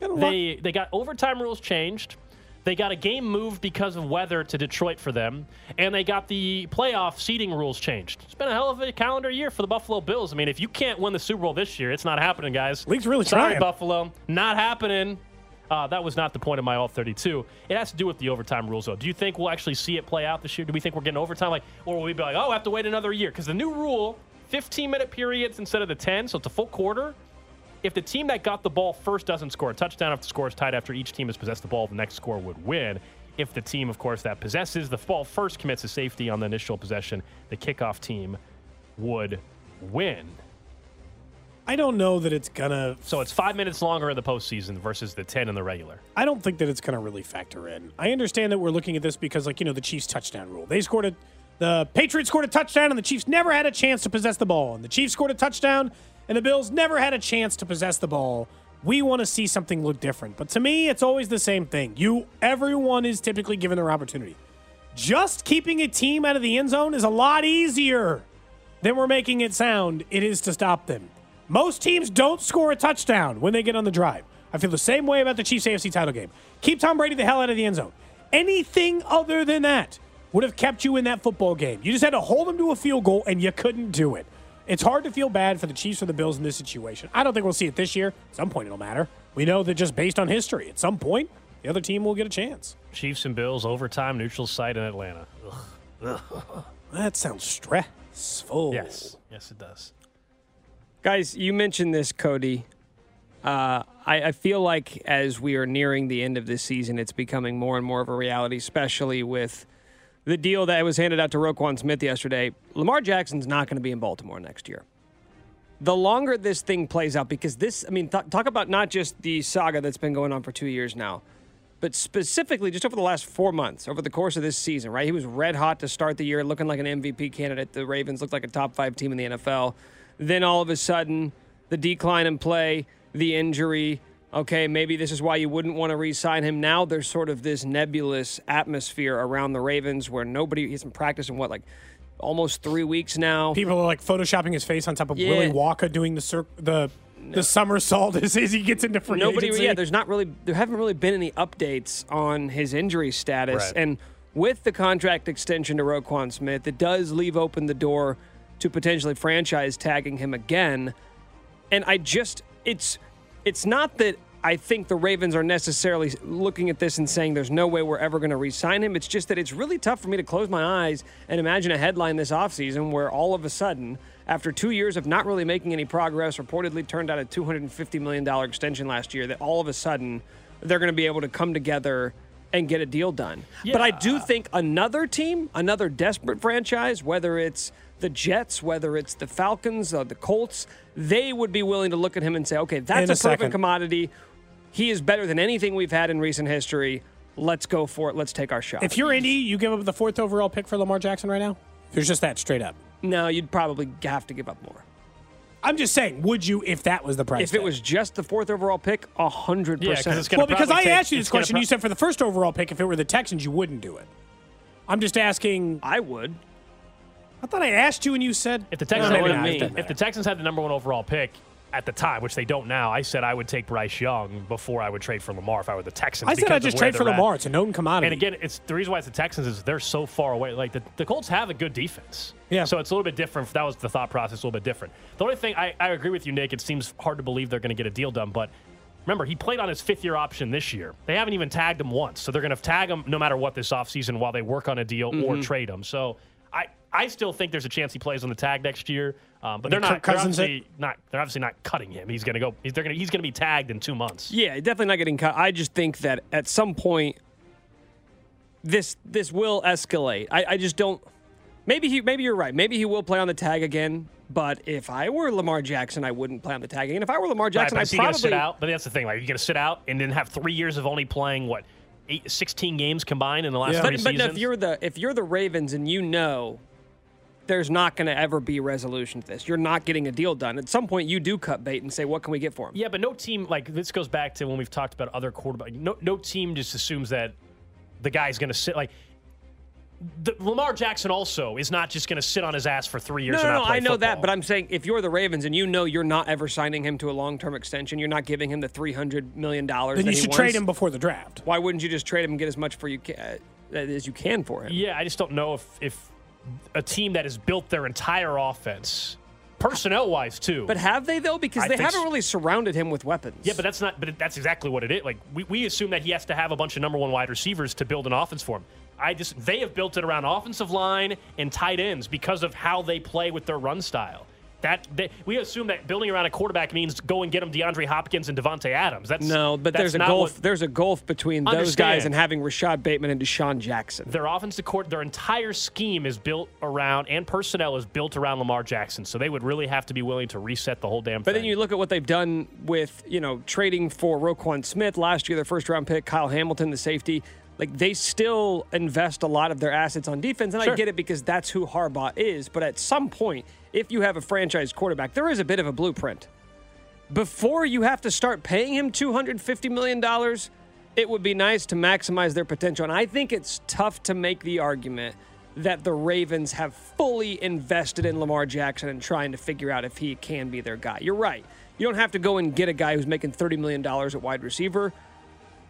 got a lot- They they got overtime rules changed. They got a game moved because of weather to Detroit for them, and they got the playoff seeding rules changed. It's been a hell of a calendar year for the Buffalo Bills. I mean, if you can't win the Super Bowl this year, it's not happening, guys. League's really Sorry, trying. Buffalo, not happening. Uh, that was not the point of my all 32. It has to do with the overtime rules, though. Do you think we'll actually see it play out this year? Do we think we're getting overtime, like, or will we be like, oh, I have to wait another year? Because the new rule, 15 minute periods instead of the 10, so it's a full quarter. If the team that got the ball first doesn't score a touchdown, if the score is tied after each team has possessed the ball, the next score would win. If the team, of course, that possesses the ball first commits a safety on the initial possession, the kickoff team would win. I don't know that it's gonna. So it's five minutes longer in the postseason versus the 10 in the regular. I don't think that it's gonna really factor in. I understand that we're looking at this because, like you know, the Chiefs touchdown rule. They scored a, the Patriots scored a touchdown, and the Chiefs never had a chance to possess the ball. And the Chiefs scored a touchdown, and the Bills never had a chance to possess the ball. We want to see something look different, but to me, it's always the same thing. You, everyone is typically given their opportunity. Just keeping a team out of the end zone is a lot easier than we're making it sound it is to stop them. Most teams don't score a touchdown when they get on the drive. I feel the same way about the Chiefs AFC title game. Keep Tom Brady the hell out of the end zone. Anything other than that would have kept you in that football game. You just had to hold them to a field goal, and you couldn't do it. It's hard to feel bad for the Chiefs or the Bills in this situation. I don't think we'll see it this year. At some point, it'll matter. We know that just based on history, at some point, the other team will get a chance. Chiefs and Bills overtime neutral site in Atlanta. Ugh. That sounds stressful. Yes, yes, it does. Guys, you mentioned this, Cody. Uh, I, I feel like as we are nearing the end of this season, it's becoming more and more of a reality, especially with the deal that was handed out to Roquan Smith yesterday. Lamar Jackson's not going to be in Baltimore next year. The longer this thing plays out, because this, I mean, th- talk about not just the saga that's been going on for two years now, but specifically just over the last four months, over the course of this season, right? He was red hot to start the year, looking like an MVP candidate. The Ravens looked like a top five team in the NFL. Then all of a sudden, the decline in play, the injury. Okay, maybe this is why you wouldn't want to re sign him. Now there's sort of this nebulous atmosphere around the Ravens where nobody hasn't practiced in what, like almost three weeks now. People are like photoshopping his face on top of Yeah. Willy Wonka doing the cir- the the somersault as, as he gets into free Nobody, agency. yeah, there's not really, there haven't really been any updates on his injury status. Right. And with the contract extension to Roquan Smith, it does leave open the door to potentially franchise tagging him again. And I just, it's, it's not that I think the Ravens are necessarily looking at this and saying there's no way we're ever going to re sign him. It's just that it's really tough for me to close my eyes and imagine a headline this offseason where all of a sudden, after two years of not really making any progress, reportedly turned out a $250 million extension last year, that all of a sudden they're going to be able to come together and get a deal done. But I do think another team, another desperate franchise, whether it's the Jets, whether it's the Falcons, uh, the Colts, they would be willing to look at him and say, okay, that's In a, a perfect commodity. He is better than anything we've had in recent history. Let's go for it. Let's take our shot. If you're Indy, you give up the fourth overall pick for Lamar Jackson right now. There's just that straight up. no, you'd probably have to give up more. I'm just saying, would you if that was the price? If it was just the fourth overall pick, a hundred Yeah, because percent. it's well, because I asked you this question, pro- you said for the first overall pick, if it were the Texans, you wouldn't do it. I'm just asking. I would. I thought I asked you, and you said If the Texans, No, had the- if the- if the Texans had the number one overall pick at the time, which they don't now, I said I would take Bryce Young before I would trade for Lamar if I were the Texans. I said I'd just trade for at. Lamar. It's a known commodity. And again, it's the reason why it's the Texans is they're so far away. Like the, the Colts have a good defense. Yeah. So it's a little bit different. That was the thought process, a little bit different. The only thing I, I agree with you, Nick. It seems hard to believe they're going to get a deal done, but. Remember, he played on his fifth year option this year. They haven't even tagged him once. So they're going to tag him no matter what this offseason while they work on a deal or Mm-hmm. trade him. So I, I still think there's a chance he plays on the tag next year. Um, but they're not, they're Cousins obviously not. They're obviously not cutting him. He's going to go. He's, they're going to, he's to be tagged in two months. Yeah, definitely not getting cut. I just think that at some point, this this will escalate. I, I just don't. Maybe he. Maybe you're right. Maybe he will play on the tag again. But if I were Lamar Jackson, I wouldn't play on the tag again. If I were Lamar Jackson, going to probably. sit out? But that's the thing. Like, you're going to sit out and then have three years of only playing what, eight, 16 games combined in the last Yeah. three But, but if you're the if you're the Ravens and you know there's not going to ever be resolution to this, you're not getting a deal done. At some point, you do cut bait and say, "What can we get for him?" yeah, but no team like this goes back to when we've talked about other quarterbacks. No, no team just assumes that the guy's going to sit like. The, Lamar Jackson also is not just going to sit on his ass for three years. No, and no, not no. play I know that, but I'm saying if you're the Ravens and you know you're not ever signing him to a long-term extension, you're not giving him the 300 million dollars. then that you he should wants, trade him before the draft. Why wouldn't you just trade him and get as much for you ca- uh, as you can for him? Yeah, I just don't know if if a team that has built their entire offense, personnel wise too. But have they though? Because I they haven't so. really surrounded him with weapons. Yeah, but that's not. But that's exactly what it is. Like we, we assume that he has to have a bunch of number one wide receivers to build an offense for him. I just they have built it around offensive line and tight ends because of how they play with their run style. That they, we assume that building around a quarterback means go and get him DeAndre Hopkins and Davante Adams. That's no, but that's there's a gulf. what- there's a gulf between those guys and having Rashod Bateman and DeSean Jackson. their offensive court, their entire scheme is built around and personnel is built around Lamar Jackson. So they would really have to be willing to reset the whole damn thing. But thing. then you look at what they've done with, you know, trading for Roquan Smith last year, their first round pick, Kyle Hamilton, the safety. Like they still invest a lot of their assets on defense, and I get it because that's who Harbaugh is. But at some point, if you have a franchise quarterback, there is a bit of a blueprint. Before you have to start paying him $250 million, it would be nice to maximize their potential. And I think it's tough to make the argument that the Ravens have fully invested in Lamar Jackson and trying to figure out if he can be their guy. You're right. You don't have to go and get a guy who's making $30 million at wide receiver,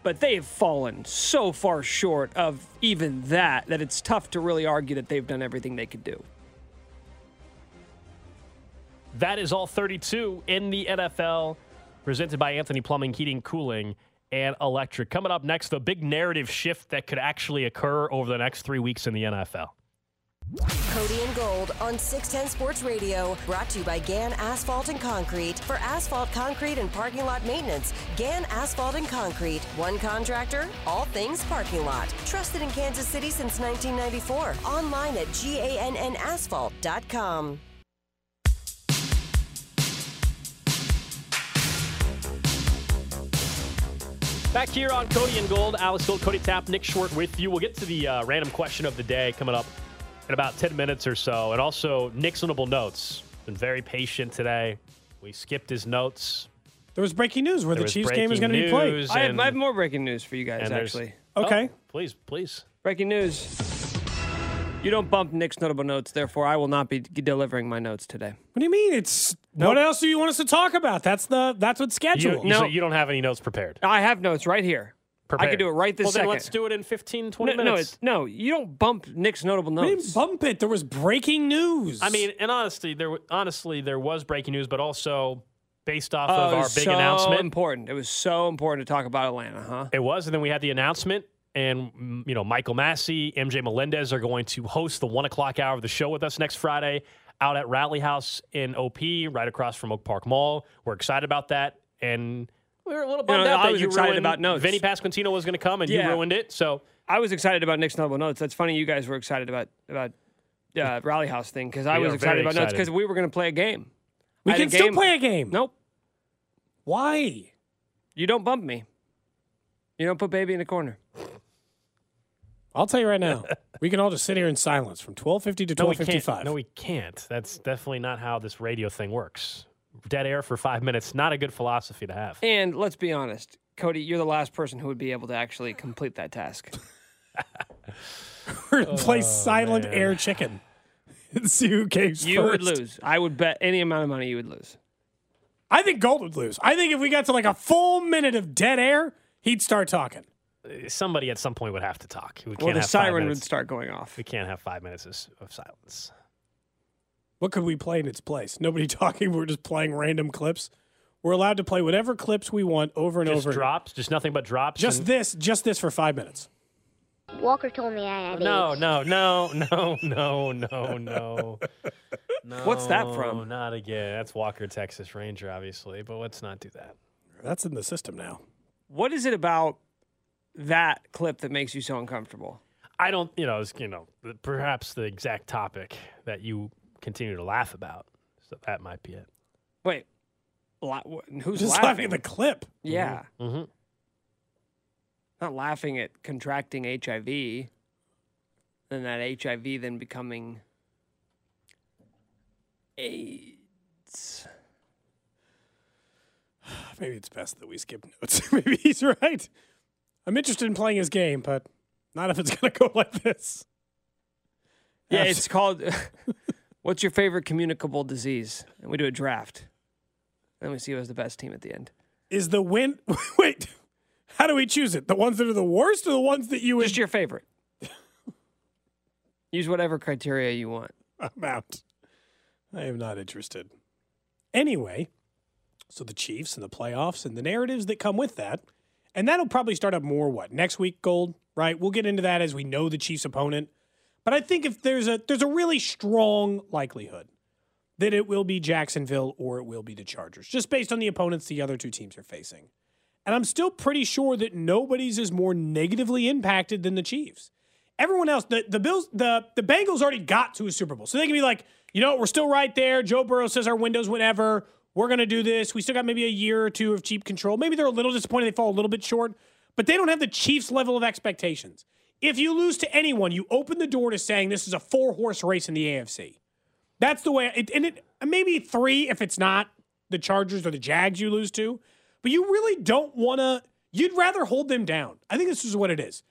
but they have fallen so far short of even that that it's tough to really argue that they've done everything they could do. That is all 32 in the NFL, presented by Anthony Plumbing, Heating, Cooling, and Electric. Coming up next, the big narrative shift that could actually occur over the next three weeks in the NFL. Cody and Gold on 610 Sports Radio, brought to you by Gan Asphalt and Concrete. For asphalt, concrete, and parking lot maintenance, Gan Asphalt and Concrete. One contractor, all things parking lot. Trusted in Kansas City since 1994. Online at GANNasphalt.com. Back here on Cody and Gold, Alex Gold, Cody Tapp, Nick Short with you. We'll get to the uh, random question of the day coming up in about 10 minutes or so. And also, Nick's notable notes. Been very patient today. We skipped his notes. There was breaking news where There the was Chiefs game is breaking going to be played. news I have, and- I have more breaking news for you guys, and there's- actually. Oh, okay. Oh, please, please. Breaking news. You don't bump Nick's notable notes, therefore, I will not be delivering my notes today. What do you mean? It's what else do you want us to talk about? That's the that's what's You, scheduled. you, No. so you don't have any notes prepared. I have notes right here. I prepared. could do it right this well, second. then let's do it in 15, 20 no, no, minutes. it's, no, you don't bump Nick's notable I didn't notes. bump it. There was breaking news. I mean, and honestly, there w- honestly there was breaking news, but also based off Oh, of our big so announcement, important. It was so important to talk about Atlanta, huh? it was, and then we had the announcement, and mm, you know, Michael Massey, MJ Melendez are going to host the one o'clock hour of the show with us next Friday out at Rally House in OP, right across from Oak Park Mall. We're excited about that, and we were a little bummed know, out I that was you excited ruined, about notes. Vinny Pasquantino was going to come, and you ruined it. So I was excited about Nick's notable notes. That's funny. You guys were excited about about uh, Rally House thing because I We was excited very about notes because we were going to play a game. we I can a still play a game. Nope, Why? you don't bump me. You don't put baby in the corner. I'll tell you right now. we can all just sit here in silence from twelve fifty to no, we twelve fifty can't. five. No, we can't. That's definitely not how this radio thing works. Dead air for five minutes, not a good philosophy to have. And let's be honest, Cody, you're the last person who would be able to actually complete that task. We're gonna oh, play silent air chicken. and see who came You would lose. I would bet any amount of money you would lose. I think Gold would lose. I think if we got to like a full minute of dead air, he'd start talking. Somebody at some point would have to talk. We can't Well, the have siren would start going off. We can't have five minutes of, of silence. What could we play in its place? Nobody talking. We're just playing random clips. We're allowed to play whatever clips we want over and over. Just over. drops, just nothing but drops. Just and- this, just this for five minutes. Walker told me I had No, AIDS. no, no, no, no, no, no. No, What's that from? Not again. That's Walker, Texas Ranger, obviously. But let's not do that. That's in the system now. What is it about that clip that makes you so uncomfortable? I don't, you know, it's, you know, perhaps the exact topic that you continue to laugh about. So that might be it. Wait, la- wh- who's Just laughing? laughing at the clip. yeah, Mhm. not laughing at contracting HIV, and that HIV then becoming AIDS. Maybe it's best that we skip notes. Maybe he's right. I'm interested in playing his game, but not if it's going to go like this. Yeah, Abs- it's called. What's your favorite communicable disease? And we do a draft. And we see who has the best team at the end. Is the win. Wait, how do we choose it? The ones that are the worst or the ones that you would. Just your favorite. Use whatever criteria you want. I'm out. I am not interested. Anyway, so the Chiefs and the playoffs and the narratives that come with that, and that'll probably start up more what next week, Gold. Right? We'll get into that as we know the Chiefs' opponent. But I think if there's a there's a really strong likelihood that it will be Jacksonville or it will be the Chargers, just based on the opponents the other two teams are facing. And I'm still pretty sure that nobody's is more negatively impacted than the Chiefs. Everyone else, the, the Bills, the, the Bengals already got to a Super Bowl. So they can be like, you know, we're still right there. Joe Burrow says our window's whenever. We're going to do this. We still got maybe a year or two of cheap control. Maybe they're a little disappointed they fall a little bit short, but they don't have the Chiefs level of expectations. If you lose to anyone, you open the door to saying this is a four horse race in the AFC. That's the way, it, and it maybe three if it's not the Chargers or the Jags you lose to, but you really don't want to. You'd rather hold them down. I think this is what it is.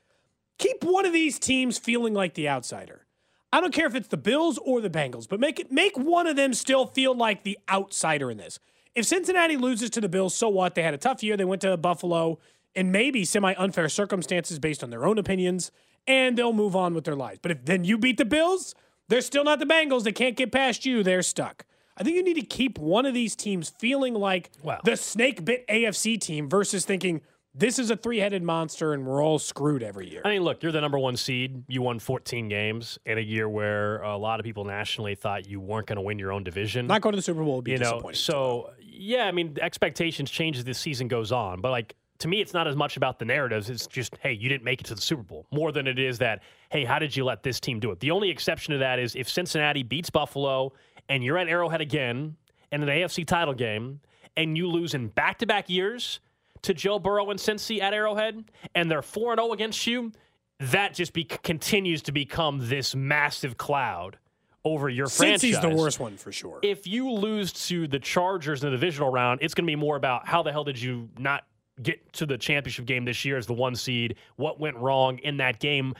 Keep one of these teams feeling like the outsider. I don't care if it's the Bills or the Bengals, but make it make one of them still feel like the outsider in this. If Cincinnati loses to the Bills, so what? They had a tough year. They went to Buffalo in maybe semi unfair circumstances based on their own opinions, and they'll move on with their lives. But if then you beat the Bills, they're still not the Bengals. They can't get past you. They're stuck. I think you need to keep one of these teams feeling like Wow. the snake bit AFC team versus thinking this is a three headed monster and we're all screwed every year. I mean, look, you're the number one seed. You won 14 games in a year where a lot of people nationally thought you weren't going to win your own division. Not going to the Super Bowl would be you know, so yeah, I mean, expectations change as the season goes on, but like to me, it's not as much about the narratives. It's just, hey, you didn't make it to the Super Bowl, more than it is that, hey, how did you let this team do it? The only exception to that is if Cincinnati beats Buffalo and you're at Arrowhead again in an AFC title game, and you lose in back-to-back years to Joe Burrow and Cincy at Arrowhead, and they're four and zero against you. That just be- continues to become this massive cloud over your franchise Cincy's the worst one for sure. if you lose to the Chargers in the divisional round, it's going to be more about how the hell did you not get to the championship game this year as the one seed? What went wrong in that game?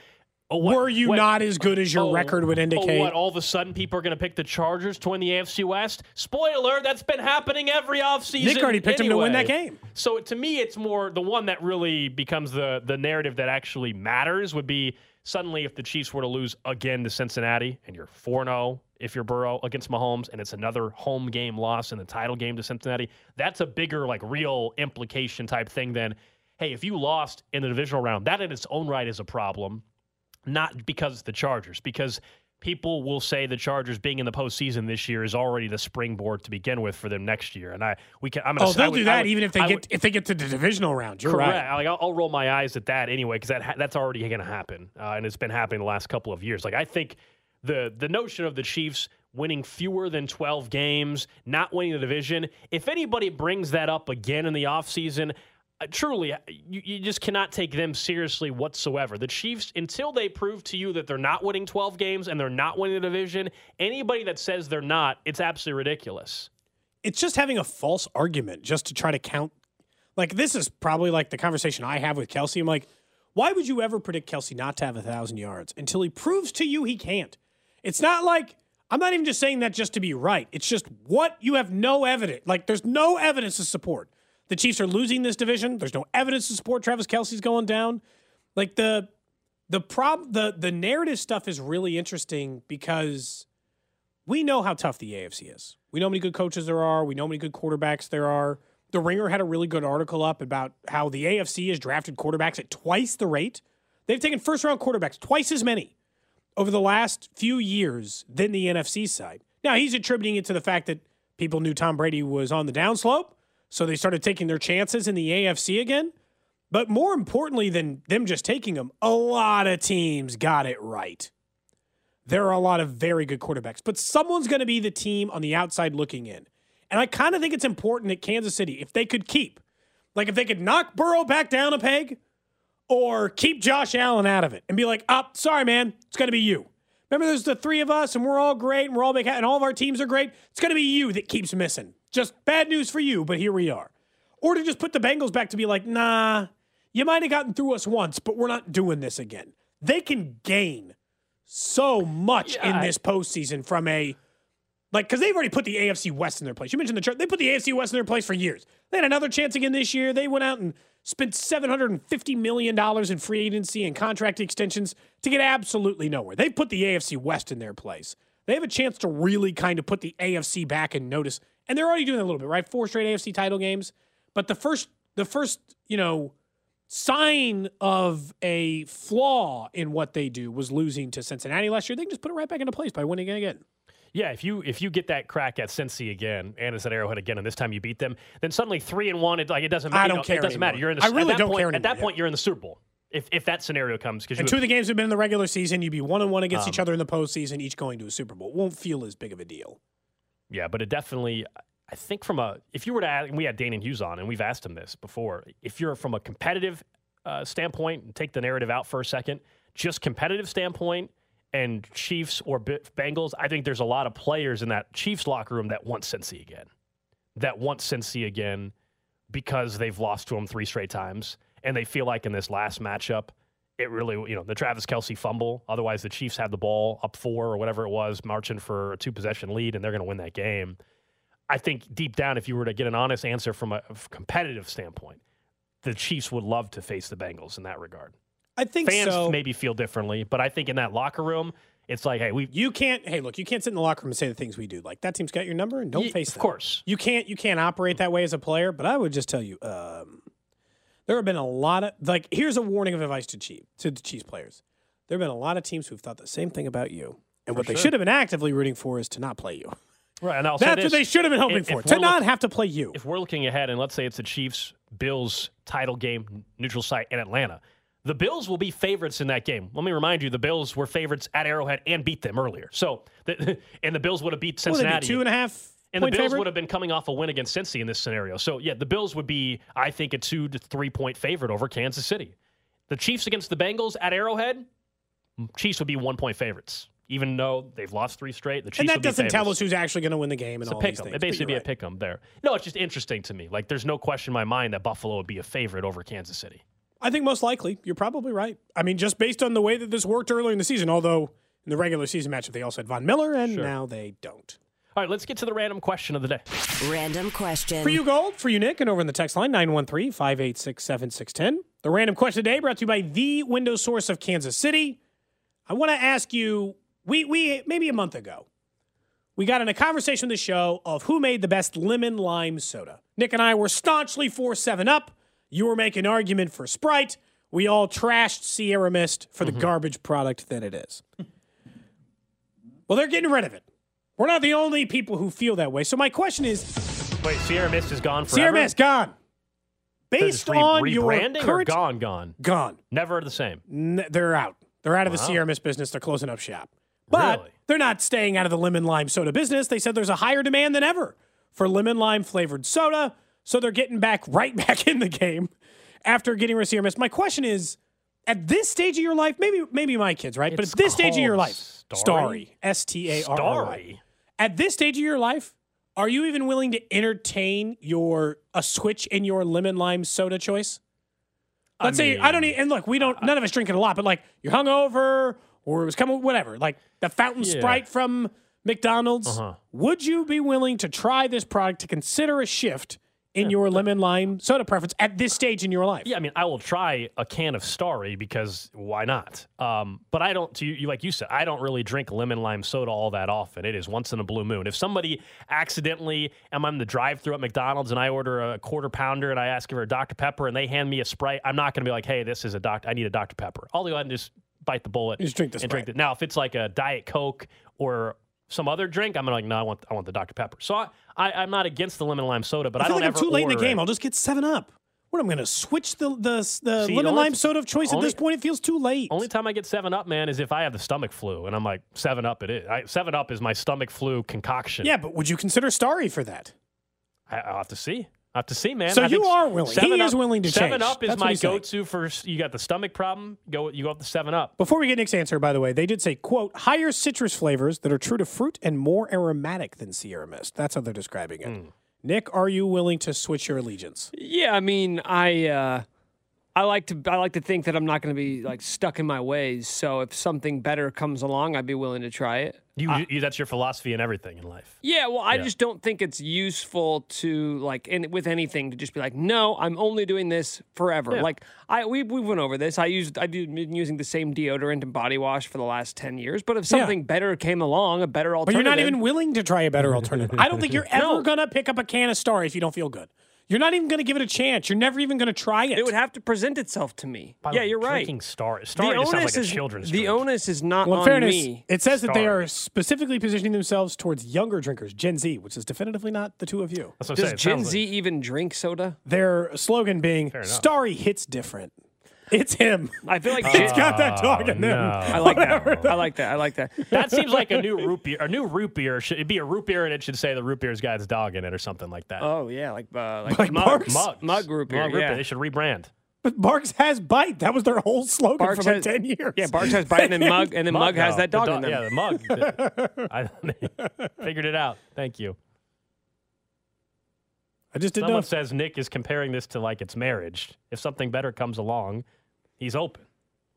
Oh, what- Were you what- not as good as your oh, record would oh, indicate? what? All of a sudden, people are going to pick the Chargers to win the AFC West? Spoiler, that's been happening every offseason. Nick already picked him to win that game. So to me, it's more the one that really becomes the the narrative that actually matters would be suddenly if the Chiefs were to lose again to Cincinnati and you're 4 0 if you're Burrow against Mahomes and it's another home game loss in the title game to Cincinnati, that's a bigger, like, real implication type thing than, hey, if you lost in the divisional round, that in its own right is a problem not because it's the Chargers, because people will say the Chargers being in the postseason this year is already the springboard to begin with for them next year. And I we can I'm gonna say that. oh, they'll would- do that would- even if they I get would- if they get to the divisional round. You're correct. right. Like I'll, I'll roll my eyes at that anyway because that that's already going to happen, uh, and it's been happening the last couple of years. Like I think the the notion of the Chiefs winning fewer than 12 games, not winning the division, if anybody brings that up again in the offseason, uh, truly, you, you just cannot take them seriously whatsoever. The Chiefs, until they prove to you that they're not winning 12 games and they're not winning the division, anybody that says they're not, it's absolutely ridiculous. it's just having a false argument just to try to count. Like this is probably like the conversation I have with Kelce. I'm like, why would you ever predict Kelce not to have a thousand yards until he proves to you he can't? It's not like I'm not even just saying that just to be right. It's just what you have no evidence. Like there's no evidence to support. The Chiefs are losing this division. There's no evidence to support Travis Kelce's going down. Like the the prob the the narrative stuff is really interesting because we know how tough the AFC is. We know how many good coaches there are. We know how many good quarterbacks there are. The Ringer had a really good article up about how the AFC has drafted quarterbacks at twice the rate. They've taken first round quarterbacks, twice as many over the last few years than the NFC side. Now, he's attributing it to the fact that people knew Tom Brady was on the downslope, so they started taking their chances in the AFC again. But more importantly than them just taking them, a lot of teams got it right there are a lot of very good quarterbacks, but someone's going to be the team on the outside looking in. And I kind of think it's important that Kansas City, if they could keep, like if they could knock Burrow back down a peg or keep Josh Allen out of it and be like, oh, sorry, man, it's going to be you. Remember, there's the three of us and we're all great and we're all big, and all of our teams are great. It's going to be you that keeps missing. Just bad news for you, but here we are. Or to just put the Bengals back to be like, nah, you might have gotten through us once, but we're not doing this again. They can gain so much Yeah, in I- this postseason from a like because they've already put the AFC West in their place. You mentioned the chart; they put the AFC West in their place for years. They had another chance again this year. They went out and spent seven hundred and fifty million dollars in free agency and contract extensions to get absolutely nowhere. They've put the AFC West in their place. They have a chance to really kind of put the AFC back in notice, and they're already doing a little bit, right? Four straight AFC title games, but the first, the first, you know, sign of a flaw in what they do was losing to Cincinnati last year. They can just put it right back into place by winning again. Yeah, if you if you get that crack at Cincy again and it's at Arrowhead again, and this time you beat them, then suddenly three and one, it like it doesn't. I don't know, care It doesn't matter. You're in the. I at really that don't point, care At that anymore, point, you're in the Super Bowl. If if that scenario comes, because And two of the games have been in the regular season. You'd be one on one against each Um, other in the postseason, each going to a Super Bowl. It won't feel as big of a deal. Yeah, but it definitely. I think from a if you were to ask, and we had Daniel Hughes on, and we've asked him this before. If you're from a competitive uh, standpoint, take the narrative out for a second, just competitive standpoint, and Chiefs or B- Bengals, I think there's a lot of players in that Chiefs locker room that want Cincy again, that want Cincy again because they've lost to them three straight times, and they feel like in this last matchup. It really, you know, the Travis Kelce fumble. Otherwise, the Chiefs had the ball up four or whatever it was, marching for a two possession lead, and they're going to win that game. I think deep down, if you were to get an honest answer from a competitive standpoint, the Chiefs would love to face the Bengals in that regard. I think Fans so. maybe feel differently, but I think in that locker room, it's like, hey, we You can't. Hey, look, you can't sit in the locker room and say the things we do. Like that team's got your number, and don't Ye- face of them. course. You can't. You can't operate that way as a player. But I would just tell you, um, there have been a lot of like. Here's a warning of advice to Chief to the Chiefs players. There have been a lot of teams who've thought the same thing about you, and what they should have been actively rooting for is to not play you. right. And I'll say That's this, what they should have been hoping if- for. if To not look- have to play you. if we're looking ahead and let's say it's the Chiefs Bills title game, neutral site in Atlanta, the Bills will be favorites in that game. Let me remind you, the Bills were favorites at Arrowhead and beat them earlier. So, the, and the Bills would have beat would be, Cincinnati. two and a half. and the Bills favorite? would have been coming off a win against Cincy in this scenario. So, yeah, the Bills would be, I think, a two to three point favorite over Kansas City. The Chiefs against the Bengals at Arrowhead, Chiefs would be one point favorites, even though they've lost three straight. The Chiefs and that would doesn't tell us who's actually going to win the game and It's a all pick these 'em. things. It basically be you're a pick 'em there. No, it's just interesting to me. Like, there's no question in my mind that Buffalo would be a favorite over Kansas City. I think most likely. You're probably right. I mean, just based on the way that this worked earlier in the season, although in the regular season matchup they also had Von Miller, and Sure. now they don't. All right, let's get to the random question of the day. Random question. For you, Gold, for you, Nick, and over in the text line, 913 586 7610. The random question today brought to you by the window source of Kansas City. I want to ask you, we, we maybe a month ago, we got in a conversation on the show of who made the best lemon lime soda. Nick and I were staunchly for 7 Up. You were making an argument for Sprite. We all trashed Sierra Mist for the mm-hmm. garbage product that it is. well, they're getting rid of it. We're not the only people who feel that way. So my question is, Wait, Sierra Mist is gone forever? Sierra Mist gone. Based re- on your rebranding or current gone, gone. gone, Never the same. N- they're out. They're out of the Sierra Mist business. They're closing up shop. But Really? they're not staying out of the lemon lime soda business. They said there's a higher demand than ever for lemon lime flavored soda, so they're getting back right back in the game after getting of Sierra My question is, at this stage of your life, maybe maybe my kids, right? but at this stage of your life, Starry? S T A R R. At this stage of your life, are you even willing to entertain your a switch in your lemon lime soda choice? Let's say I don't mean- need, and look, we don't. None of us drink it a lot, but like you're hungover or it was coming, whatever. Like the fountain Yeah. sprite from McDonald's. Uh-huh. Would you be willing to try this product to consider a shift in your lemon lime soda preference at this stage in your life? Yeah, I mean, I will try a can of Starry because why not? Um, but I don't. To you, you, like you said, I don't really drink lemon lime soda all that often. It is once in a blue moon. If somebody accidentally, am I'm in the drive-through at McDonald's and I order a quarter pounder and I ask for a Dr Pepper and they hand me a Sprite, I'm not going to be like, hey, this is a Dr. I need a Dr Pepper. I'll go ahead and just bite the bullet. Just drink the and drink Sprite. it. Now, if it's like a Diet Coke or some other drink, I'm like, no, I want, I want the Dr Pepper. So I, I, I'm not against the lemon lime soda, but I, I feel don't like I'm too late in the game. it. I'll just get Seven Up. What I'm going to switch the the, the See, lemon lime soda of choice at this point. It feels too late. Only time I get Seven Up, man, is if I have the stomach flu, and I'm like Seven Up. It is I, Seven Up is my stomach flu concoction. yeah, but would you consider Starry for that? I, I'll have to see. I have to see, man. So I you are willing. He 7 is willing to Seven change. Up is That's my go-to for you got the stomach problem. Go you go up to Seven Up. Before we get Nick's answer, by the way, they did say, quote, higher citrus flavors that are true to fruit and more aromatic than Sierra Mist. That's how they're describing it. Hmm. Nick, are you willing to switch your allegiance? Yeah, I mean, I uh, I like to I like to think that I'm not going to be like stuck in my ways. So if something better comes along, I'd be willing to try it. You, you that's your philosophy in everything in life. Yeah, well, I Yeah. just don't think it's useful to like, and with anything, to just be like, no, I'm only doing this forever. Yeah. Like, I we we went over this. I used I've been using the same deodorant and body wash for the last ten years. But if Yeah. something better came along, a better alternative, But you're not even willing to try a better alternative. I don't think you're ever going to pick up a can of Star if you don't feel good. You're not even going to give it a chance. You're never even going to try it. It would have to present itself to me. By yeah, way, you're right. Drinking Star The Star just onus like a is children's the drink. onus is not well, on fairness, me. it says that they are specifically positioning themselves towards younger drinkers, Gen Z, which is definitively not the two of you. That's what Does saying. Gen Z like- even drink soda? Their slogan being. Starry hits different. It's him. I feel like It's got that dog in them. no. I like that. I like that. I like that. That seems like a new root beer. A new root beer should it'd be a root beer, and it should say the root beer's got its dog in it or something like that. Oh yeah, like uh, like, Like mug, Barq's? Mugs. mug root beer. Mug root yeah. beer. They should rebrand. But Barq's has bite. That was their whole slogan Barq's for like has- 10 years. Yeah, Barq's has bite and then mug, and then mug, has no, that the dog in them. Yeah, the mug. I figured it out. Thank you. I just didn't Someone know. says Nick is comparing this to like it's marriage. If something better comes along, he's open.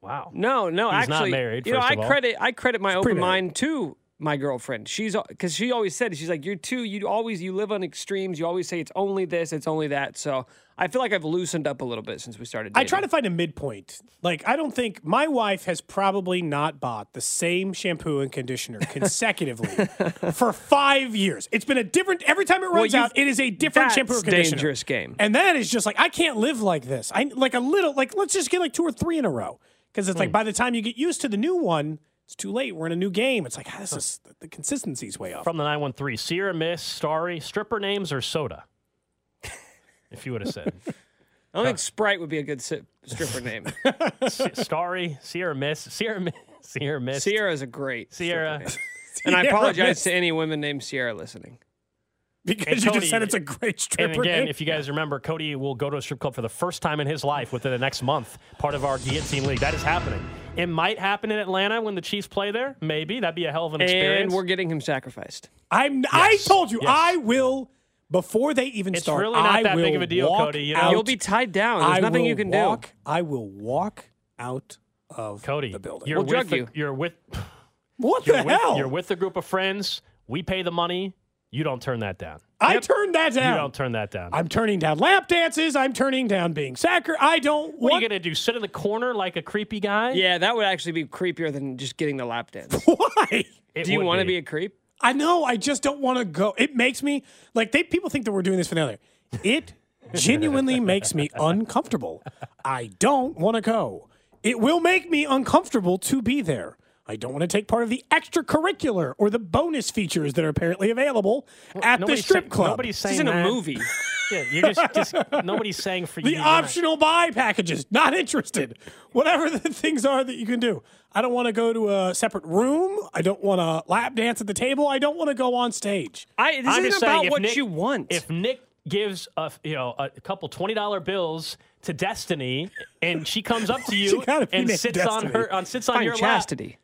Wow. No, no, He's not actually, married, You know, I credit I credit my open mind to my girlfriend. She's because she always said she's like you're too. You always you live on extremes. You always say it's only this, it's only that. So I feel like I've loosened up a little bit since we started. I try to find a midpoint. Like, I don't think my wife has probably not bought the same shampoo and conditioner consecutively for five years. It's been a different every time it runs you've- out. It is a different shampoo conditioner. dangerous game. And that is just like I can't live like this. I like a little like let's just get like two or three in a row because it's like hmm. by the time you get used to the new one, it's too late. We're in a new game. It's like ah, this is the consistency's way off. From the 913, Sierra Miss, Starry, stripper names or soda? if you would have said. I don't think Sprite would be a good si- stripper name. Starry, Sierra Miss, Sierra Miss, Sierra Miss. Sierra is a great Sierra. stripper name. And I apologize Miss. to any women named Sierra listening. because And you Tony- just said it's a great stripper And again, name. if you guys remember, Cody will go to a strip club for the first time in his life within the next month, part of our Guillotine League. That is happening. It might happen in Atlanta when the Chiefs play there. Maybe. That'd be a hell of an experience. And we're getting him sacrificed. I'm. I told you Yes. I will before they even It's start. It's really not I that big of a deal, Cody, You know? You'll be tied down. There's I nothing you can walk, do. I will walk out of Cody, the building. you're We'll drug with the- you. you're with what you're the with, hell? you're with a group of friends. We pay the money. You don't turn that down. I turned that down. You down. don't turn that down. I'm turning down lap dances. I'm turning down being sacred. I don't what are you gonna do? Sit in the corner like a creepy guy? Yeah, that would actually be creepier than just getting the lap dance. Why? It Do you want to be a creep? I know. I just don't want to go. It makes me like they people think that we're doing this for the other. It genuinely makes me uncomfortable. I don't want to go. It will make me uncomfortable to be there. I don't want to take part of the extracurricular or the bonus features that are apparently available at the strip say- club. Nobody's saying This saying isn't a movie. Yeah, you're just, just nobody's saying for you. the you're not- optional buy packages. Not interested. Whatever the things are that you can do. I don't want to go to a separate room. I don't want to lap dance at the table. I don't want to go on stage. I, this I'm isn't just about saying, what Nick- you want. If Nick gives a you know a, couple twenty dollar bills to Destiny, and she comes up to you and named sits on her on sits on Find your lap, chastity.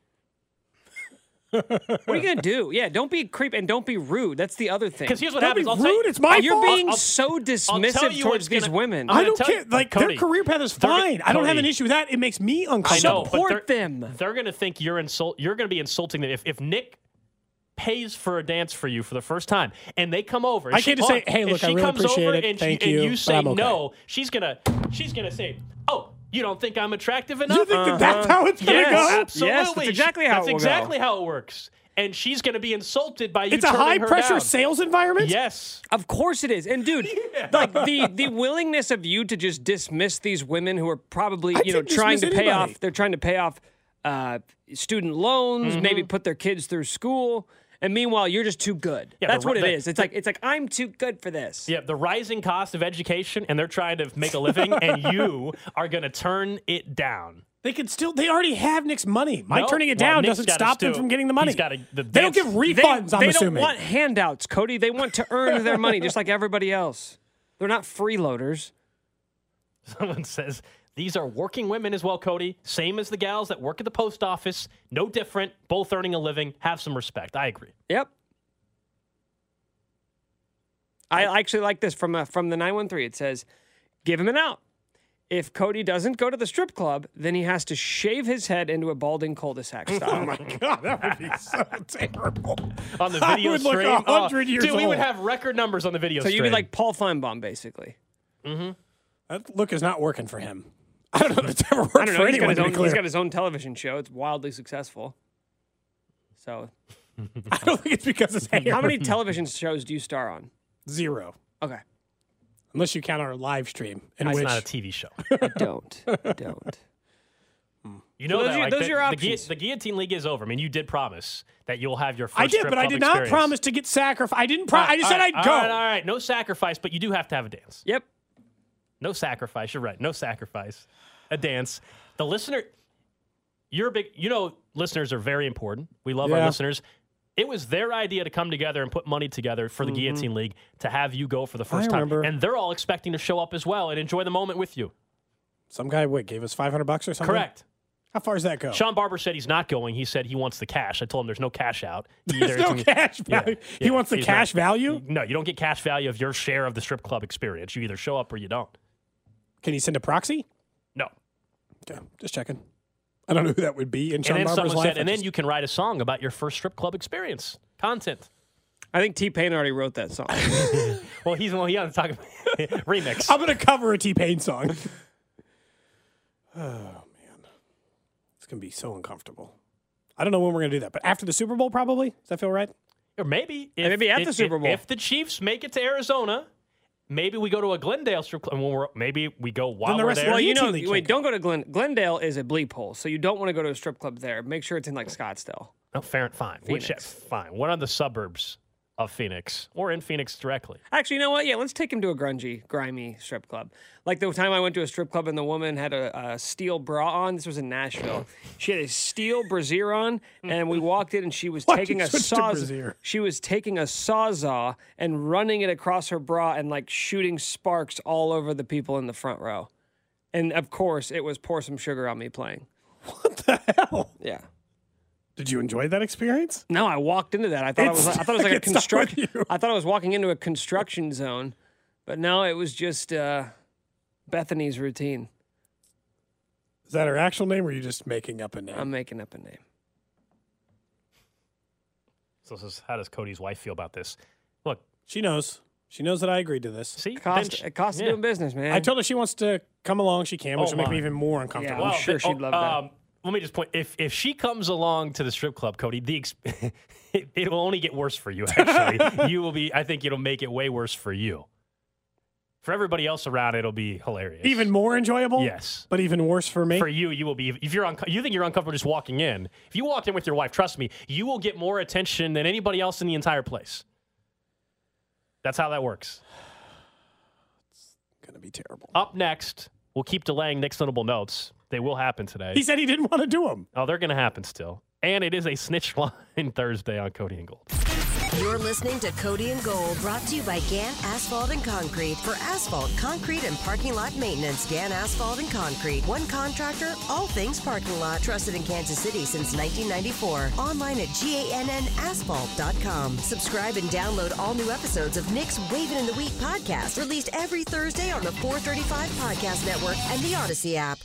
What are you gonna do? Yeah, don't be a creep and don't be rude. That's the other thing. because here's what Don't happens. be I'll tell you- rude. It's my You're fault. being I'll- so dismissive towards these gonna- women. I'm I gonna don't care. you- Like Cody, their career path is they're gonna- fine. I don't have an issue with that. It makes me I uncomfortable. know, Support they're, them. They're gonna think you're insult. You're gonna be insulting them if if Nick pays for a dance for you for the first time and they come over. And I she, can't just say, "Hey, look, I she really comes appreciate over it. And, Thank she, you, and you say I'm okay." no, she's gonna she's gonna say, "Oh, you don't think I'm attractive enough?" You think that that's how it's gonna Yes, go? absolutely. Yes, that's exactly how That's it will go. exactly how it works. And she's going to be insulted by you. It's a turning high her pressure down. sales environment. Yes. Of course it is. And dude, like the the willingness of you to just dismiss these women who are probably, I you know, trying to pay anybody. off they're trying to pay off uh, student loans, Mm-hmm. maybe put their kids through school. And meanwhile, you're just too good. Yeah, That's the- what it the- is. It's like it's like I'm too good for this. Yeah, the rising cost of education, and they're trying to make a living, and you are going to turn it down. They could still. They already have Nick's money. My No. turning it Well, down Nick's doesn't stop them from getting the money. he's gotta- the they don't give dance- They, refunds. I'm they assuming. don't want handouts, Cody. They want to earn their money just like everybody else. They're not freeloaders. Someone says these are working women as well, Cody. Same as the gals that work at the post office. No different. Both earning a living. Have some respect. I agree. Yep. I actually like this from uh, from the 913. It says, "Give him an out. If Cody doesn't go to the strip club, then he has to shave his head into a balding cul-de-sac style." Oh my god, that would be so terrible. On the I video would look stream, 100 years dude, we would have record numbers on the video so stream. you'd be like Paul Finebaum, basically. Mm-hmm. That look is not working for him. I don't know if it's ever worked I don't for know. He's got, anyone. his To be own, clear. he's got his own television show. It's wildly successful. So, I don't think it's because his hair. how many television shows do you star on? Zero, Okay, unless you count our live stream, in It's which not a TV show. I don't. I don't. You know those that are- like, those the, are your the, gui- options. the guillotine league is over. I mean, you did promise that you'll have your first. I did, strip but I club did not experience. promise to get sacrificed. I didn't. Pro- I just All said right, I'd go. All right, all right, no sacrifice, but you do have to have a dance. Yep. No sacrifice. You're right. No sacrifice. A dance. The listener, you're a big. You know, listeners are very important. We love our listeners. It was their idea to come together and put money together for the mm-hmm. Guillotine League to have you go for the first time, remember. and they're all expecting to show up as well and enjoy the moment with you. Some guy, wait, gave us five hundred bucks or something. Correct. How far does that go? Sean Barber said he's not going. He said he wants the cash. I told him there's no cash out. There's no it's- cash value. yeah, he wants the cash not- value. No, you don't get cash value of your share of the strip club experience. You either show up or you don't. Can you send a proxy? No. Okay, just checking. I don't know who that would be in And Sean then Barber's someone life. said, and then you can write a song about your first strip club experience. Content. I think T Pain already wrote that song. Well, he's well, he on talking about. remix. I'm going to cover a T Pain song. oh man, it's going to be so uncomfortable. I don't know when we're going to do that, but after the Super Bowl, probably. Does that feel right? Or maybe if, maybe at the Super Bowl. If the Chiefs make it to Arizona, maybe we go to a Glendale strip club. And when we're, maybe we go while the we're there. well, you know, 18 wait, can't don't go to Glen. Glendale is a bleep hole, so you don't want to go to a strip club there. Make sure it's in like Scottsdale. oh, fair, and fine. Which, Phoenix. fine. What are the suburbs of Phoenix or in Phoenix directly? Actually, you know what? Yeah, let's take him to a grungy, grimy strip club. Like the time I went to a strip club and the woman had a, a steel bra on. This was in Nashville. She had a steel brassiere on, and we walked in and she was taking a saw. She was taking a sawzall and running it across her bra and like shooting sparks all over the people in the front row. And of course, it was "Pour Some Sugar on Me" playing. What the hell? Yeah. Did you enjoy that experience? No, I walked into that. I thought it was. I thought it was like a construction. I thought I was walking into a construction zone, but no, it was just uh, Bethany's routine. Is that her actual name, or are you just making up a name? I'm making up a name. So this is, how does Cody's wife feel about this? Look, she knows. She knows that I agreed to this. see, Cost, then it costs yeah. doing business, man. I told her she wants to come along. She can, which Oh, will make me even more uncomfortable. Yeah. I'm sure th- she'd love that. Let me just point: if if she comes along to the strip club, Cody, the ex- it, it will only get worse for you. Actually, you will be. I think it'll make it way worse for you. For everybody else around, it'll be hilarious. Even more enjoyable. Yes. but even worse for me. for you, you will be. If you're unco- you think you're uncomfortable just walking in, if you walked in with your wife, trust me, you will get more attention than anybody else in the entire place. That's how that works. It's gonna be terrible. Up next, we'll keep delaying Nick's notable notes. They will happen today. He said he didn't want to do them. Oh, they're going to happen still. And it is a snitch line Thursday on Cody and Gold. You're listening to Cody and Gold, brought to you by Gan Asphalt and Concrete. For asphalt, concrete, and parking lot maintenance, Gan Asphalt and Concrete. One contractor, all things parking lot. Trusted in Kansas City since 1994. Online at GANNasphalt.com. Subscribe and download all new episodes of Nick's Waving in the Wheat podcast, released every Thursday on the 435 Podcast Network and the Odyssey app.